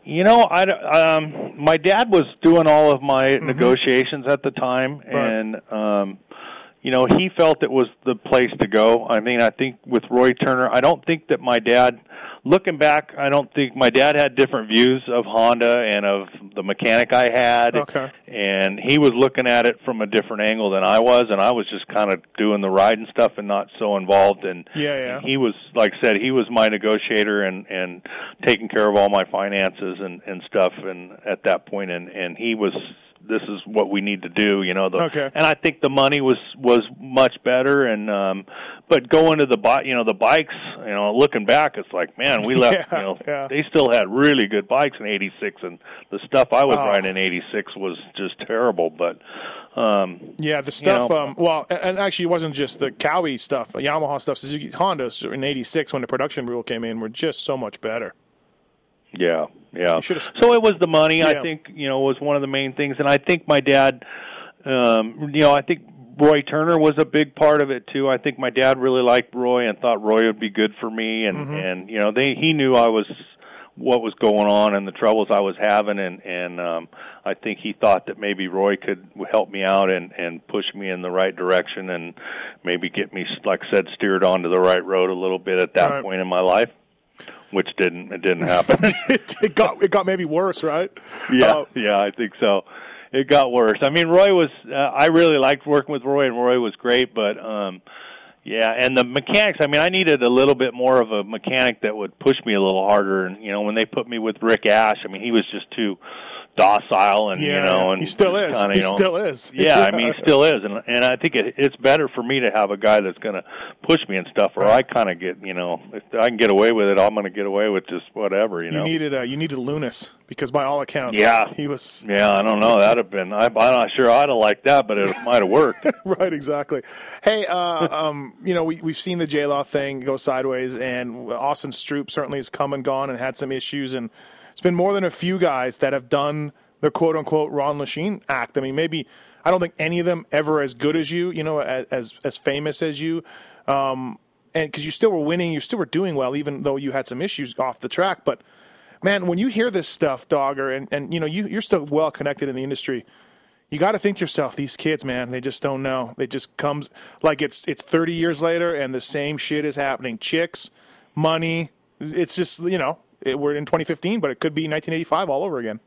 S4: You know, I um, my dad was doing all of my negotiations at the time,
S3: Mm-hmm. Right.
S4: and um, you know, he felt it was the place to go. I mean, I think with Roy Turner, I don't think that my dad. Looking back, I don't think my dad had different views of Honda and of the mechanic I had.
S3: Okay.
S4: And he was looking at it from a different angle than I was, and I was just kind of doing the riding stuff and not so involved. And
S3: Yeah, yeah.
S4: he was like I said he was my negotiator and and taking care of all my finances and and stuff and at that point and and he was this is what we need to do. You know, the,
S3: Okay.
S4: and I think the money was was much better. And um, but going to the bi- you know the bikes, you know, looking back, it's like man, we left.
S3: Yeah,
S4: you know,
S3: yeah.
S4: they still had really good bikes in '86, and the stuff I was
S3: Oh.
S4: riding in '86 was just terrible. But um,
S3: Yeah, the stuff.
S4: know.
S3: um, well, and- and actually, it wasn't just the Kawi stuff. Yamaha stuff. Suzuki Hondas in '86 when the production rule came in were just so much better.
S4: Yeah, yeah. So it was the money.
S3: Yeah.
S4: I think you know was one of the main things, and I think my dad, um, you know, I think Roy Turner was a big part of it too. I think my dad really liked Roy and thought Roy would be good for me, and
S3: Mm-hmm.
S4: and you know they he knew I was what was going on and the troubles I was having, and and um, I think he thought that maybe Roy could help me out and and push me in the right direction, and maybe get me, like I said, steered onto the right road a little bit at that
S3: Right.
S4: point in my life. Which didn't it didn't happen.
S3: it, got it got maybe worse, right?
S4: Yeah,
S3: Uh,
S4: yeah, I think so. It got worse. I mean, Roy was. Uh, I really liked working with Roy, and Roy was great. But um, yeah, and the mechanics. I mean, I needed a little bit more of a mechanic that would push me a little harder. And you know, when they put me with Rick Ash, I mean, he was just too docile, and
S3: yeah,
S4: you know, and
S3: he still is.
S4: kinda,
S3: he
S4: know,
S3: still is.
S4: yeah, I mean, he still is, and and I think it, it's better for me to have a guy that's going to push me and stuff, or I kind of get, you know, if I can get away with it, I'm going to get away with just whatever, you
S3: you
S4: know.
S3: needed uh, you needed Lunas because by all accounts,
S4: Yeah.
S3: he was
S4: Yeah, I don't know. That'd have been. I, I'm not sure I'd have liked that, but it might have worked.
S3: right, exactly. Hey, uh, um, you know, we we've seen the J Law thing go sideways, and Austin Stroupe certainly has come and gone and had some issues, and it's been more than a few guys that have done the quote unquote Ron Lechien act. I mean, maybe I don't think any of them ever as good as you, you know, as as, famous as you. Um, and because you still were winning, you still were doing well, even though you had some issues off the track. But man, when you hear this stuff, Dogger, and, and you know you you're still well connected in the industry, you got to think to yourself, these kids, man, they just don't know. It just comes like it's it's 30 years later, and the same shit is happening. Chicks, money. It's just you know it, we're in 2015, but it could be 1985 all over again.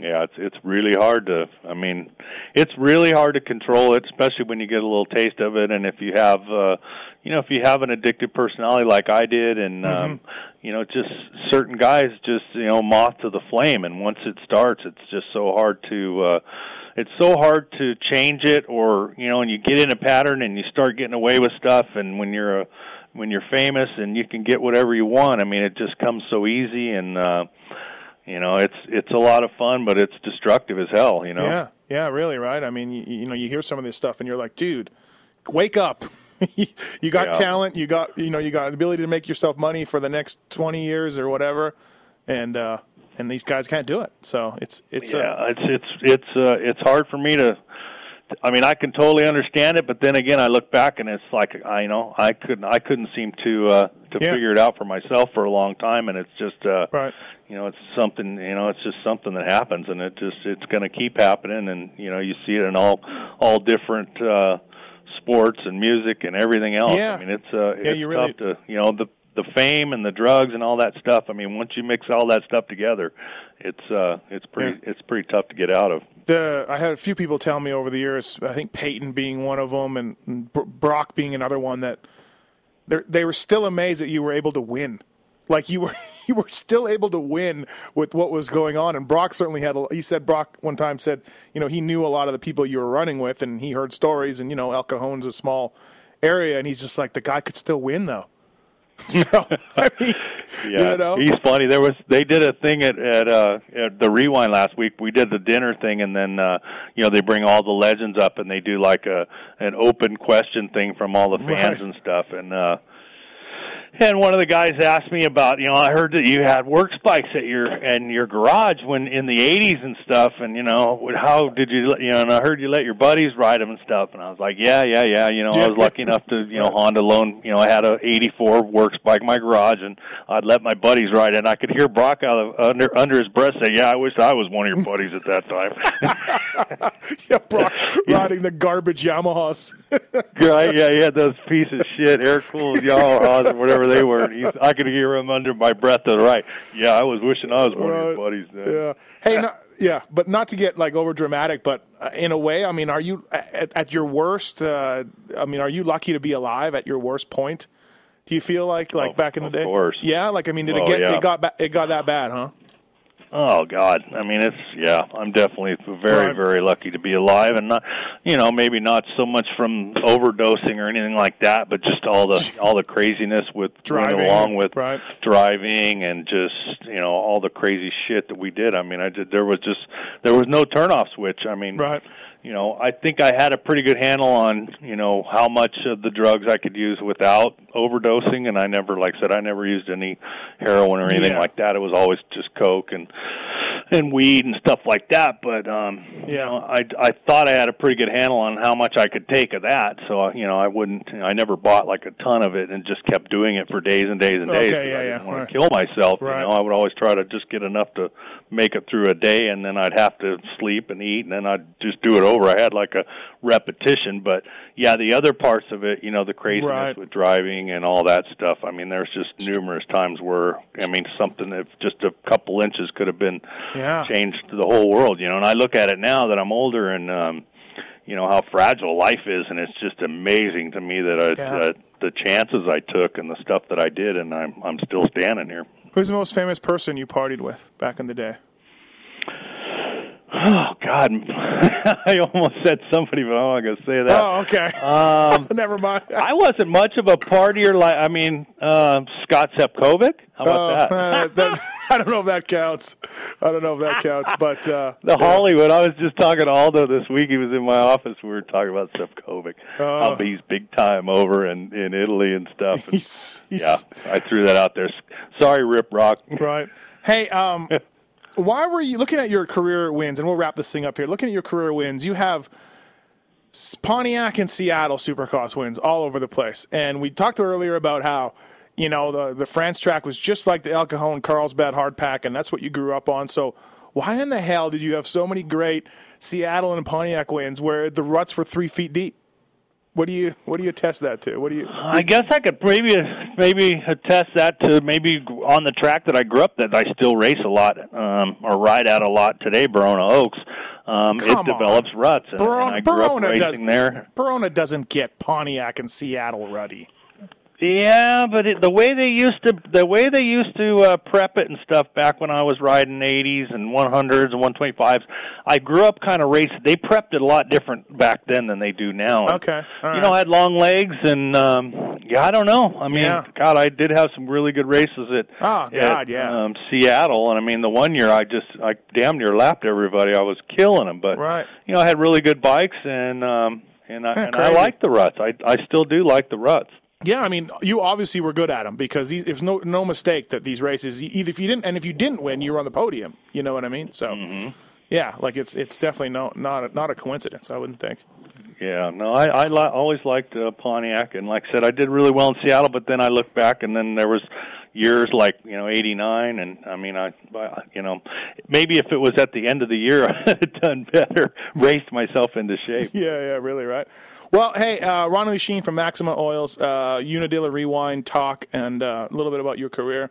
S4: Yeah, it's it's really hard to. I mean, it's really hard to control it, especially when you get a little taste of it, and if you have, uh, you know, if you have an addictive personality like I did, and um, you know, just certain guys just you know moth to the flame, and once it starts, it's just so hard to. uh it's so hard to change it or you know and you get in a pattern and you start getting away with stuff and when you're a when you're famous and you can get whatever you want i mean it just comes so easy and uh you know it's it's a lot of fun but it's destructive as hell you know
S3: Yeah, yeah, really, right? I mean, you, you know, you hear some of this stuff, and you're like, dude, wake up. you got
S4: Yeah.
S3: talent. You got you know you got ability to make yourself money for the next 20 years or whatever, and uh, and these guys can't do it. So it's it's uh,
S4: yeah it's it's it's uh it's hard for me to I mean, I can totally understand it, but then again, I look back and it's like I you know I couldn't I couldn't seem to uh, to
S3: Yeah.
S4: figure it out for myself for a long time, and it's just uh,
S3: Right.
S4: you know it's something you know it's just something that happens, and it just it's going to keep happening, and you know you see it in all all different uh, sports and music and everything else.
S3: Yeah.
S4: I mean, it's uh,
S3: Yeah,
S4: it's
S3: you really-
S4: tough to you know the the fame and the drugs and all that stuff. I mean, once you mix all that stuff together, it's uh it's pretty it's pretty tough to get out of.
S3: the I had a few people tell me over the years. I think Payton being one of them, and, and Brock being another one that they they were still amazed that you were able to win. Like you were, you were still able to win with what was going on. And Brock certainly had. A, he said Brock one time said, you know, he knew a lot of the people you were running with, and he heard stories. And you know, El Cajon's a small area, and he's just like the guy could still win though. So I mean,
S4: Yeah,
S3: you know,
S4: he's funny. There was they did a thing at at, uh, at the rewind last week. We did the dinner thing, and then uh, you know they bring all the legends up, and they do like a an open question thing from all the
S3: Right.
S4: fans and stuff. And uh, and one of the guys asked me about you know I heard that you had work spikes at your in your garage when in the '80s and stuff, and you know how did you let- you know and I heard you let your buddies ride them and stuff, and I was like yeah yeah yeah you know I was lucky enough to you know Honda loan you know I had a '84 work spike in my garage, and I'd let my buddies ride it, and I could hear Brock out of under under his breath say yeah I wish I was one of your buddies at that time.
S3: yeah, Brock riding the garbage Yamahas.
S4: Right, yeah, he had those piece of shit air cooled Yamahas or whatever they were. I could hear him under my breath to the right. Yeah, I was wishing I was one of
S3: Right.
S4: your buddies. Then.
S3: Yeah. Hey, not, yeah, but not to get like over dramatic, but uh, in a way, I mean, are you at, at your worst? Uh, I mean, are you lucky to be alive at your worst point? Do you feel like like
S4: Oh,
S3: back in the
S4: of
S3: day?
S4: course.
S3: Yeah, like I mean, did it
S4: Oh,
S3: get
S4: yeah.
S3: it got ba- it got that bad, huh?
S4: Oh God, I mean it's yeah. I'm definitely very
S3: Right.
S4: very lucky to be alive, and not you know maybe not so much from overdosing or anything like that, but just all the all the craziness with
S3: Driving,
S4: going along with
S3: right.
S4: driving and just you know all the crazy shit that we did. I mean, I did. There was just there was no turnoff switch. I mean,
S3: Right.
S4: You know, I think I had a pretty good handle on, you know, how much of the drugs I could use without overdosing and I never like I said I never used any heroin or anything
S3: Yeah.
S4: like that. It was always just coke and and weed and stuff like that, but um you know, I I thought I had a pretty good handle on how much I could take of that. So, you know, I wouldn't I never bought like a ton of it and just kept doing it for days and days and days.
S3: Okay, yeah,
S4: I
S3: yeah,
S4: didn't want
S3: right.
S4: to kill myself,
S3: Right.
S4: you know. I would always try to just get enough to make it through a day and then I'd have to sleep and eat and then I'd just do it over. I had like a repetition, but yeah, the other parts of it, you know, the craziness
S3: Right.
S4: with driving and all that stuff. I mean, there's just numerous times where I mean, something if just a couple inches could have been
S3: Yeah.
S4: Changed the whole world, you know. And I look at it now that I'm older and um you know how fragile life is and it's just amazing to me that I
S3: Yeah.
S4: that the chances I took and the stuff that I did and I'm I'm still standing here.
S3: Who's the most famous person you partied with back in the day?
S4: Oh God, I almost said somebody, but I'm not going to say that.
S3: Oh, okay.
S4: Um,
S3: Never mind.
S4: I wasn't much of a partier. Like I mean, uh, Scott Sepkovic. How about
S3: Oh,
S4: that?
S3: uh, that- I don't know if that counts. I don't know if that counts, but uh,
S4: The Hollywood. I was just talking to Aldo this week. He was in my office. We were talking about Sepkovic.
S3: Oh.
S4: How he's big time over in in Italy and stuff. And,
S3: he's, he's
S4: yeah, I threw that out there. Sorry, Rip Rock.
S3: right. Hey, um, why were you looking at your career wins? And we'll wrap this thing up here. Looking at your career wins, you have Pontiac and Seattle Supercross wins all over the place. And we talked earlier about how you know the the France track was just like the El Cajon Carlsbad hard pack, and that's what you grew up on. So. Why in the hell did you have so many great Seattle and Pontiac wins where the ruts were three feet deep? What do you what do you attest that to? What do you?
S4: I guess I could maybe maybe attest that to maybe on the track that I grew up that I still race a lot um, or ride out a lot today, Barona Oaks. Um, it
S3: on.
S4: develops ruts, and,
S3: Barona-
S4: and I grew
S3: Barona
S4: up
S3: does-
S4: racing there.
S3: Barona doesn't get Pontiac and Seattle ruddy.
S4: Yeah, but it, the way they used to the way they used to uh, prep it and stuff back when I was riding 80s and 100s and 125s, I grew up kind of racing. They prepped it a lot different back then than they do now.
S3: Okay, all
S4: you know. I had long legs and um yeah, I don't know. I mean,
S3: Yeah.
S4: God, I did have some really good races at
S3: Oh, God,
S4: at,
S3: yeah.
S4: um, Seattle, and I mean, the one year I just I damn near lapped everybody. I was killing them, but
S3: Right.
S4: you know, I had really good bikes and um and I
S3: Yeah,
S4: and I like the ruts. I I still do like the ruts.
S3: Yeah, I mean, you obviously were good at them because these, no no mistake that these races, either if you didn't, and if you didn't win, you were on the podium. You know what I mean? So,
S4: Mm-hmm.
S3: yeah, like it's it's definitely no not a, not a coincidence. I wouldn't think.
S4: Yeah, no, I I li- always liked uh, Pontiac, and like I said, I did really well in Seattle. But then I looked back, and then there was years like you know '89, and I mean, I, you know maybe if it was at the end of the year, I had done better, raced myself into shape.
S3: Yeah, yeah, really, right. Well, hey, uh, Ronnie Sheen from Maxima Oils, uh, Unadilla Rewind talk, and uh, a little bit about your career.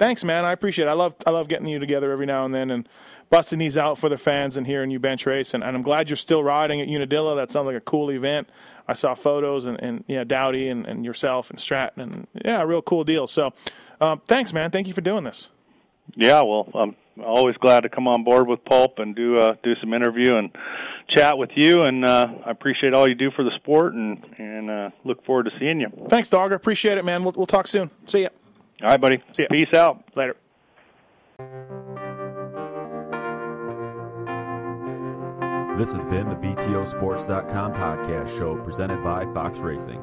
S3: Thanks, man. I appreciate it. I love I love getting you together every now and then and busting these out for the fans and hearing you bench race. And, and I'm glad you're still riding at Unadilla. That sounds like a cool event. I saw photos and, and yeah, Dowdy and, and yourself and Stratton and yeah, real cool deal. So, um, thanks, man. Thank you for doing this.
S4: Yeah, well, I'm always glad to come on board with Pulp and do uh, do some interview and chat with you. And uh, I appreciate all you do for the sport, and and uh, look forward to seeing you.
S3: Thanks, Dogger. Appreciate it, man. We'll, we'll talk soon. See ya.
S4: All right, buddy.
S3: See ya.
S4: Peace out.
S3: Later.
S5: This has been the BTOsports.com podcast show presented by Fox Racing.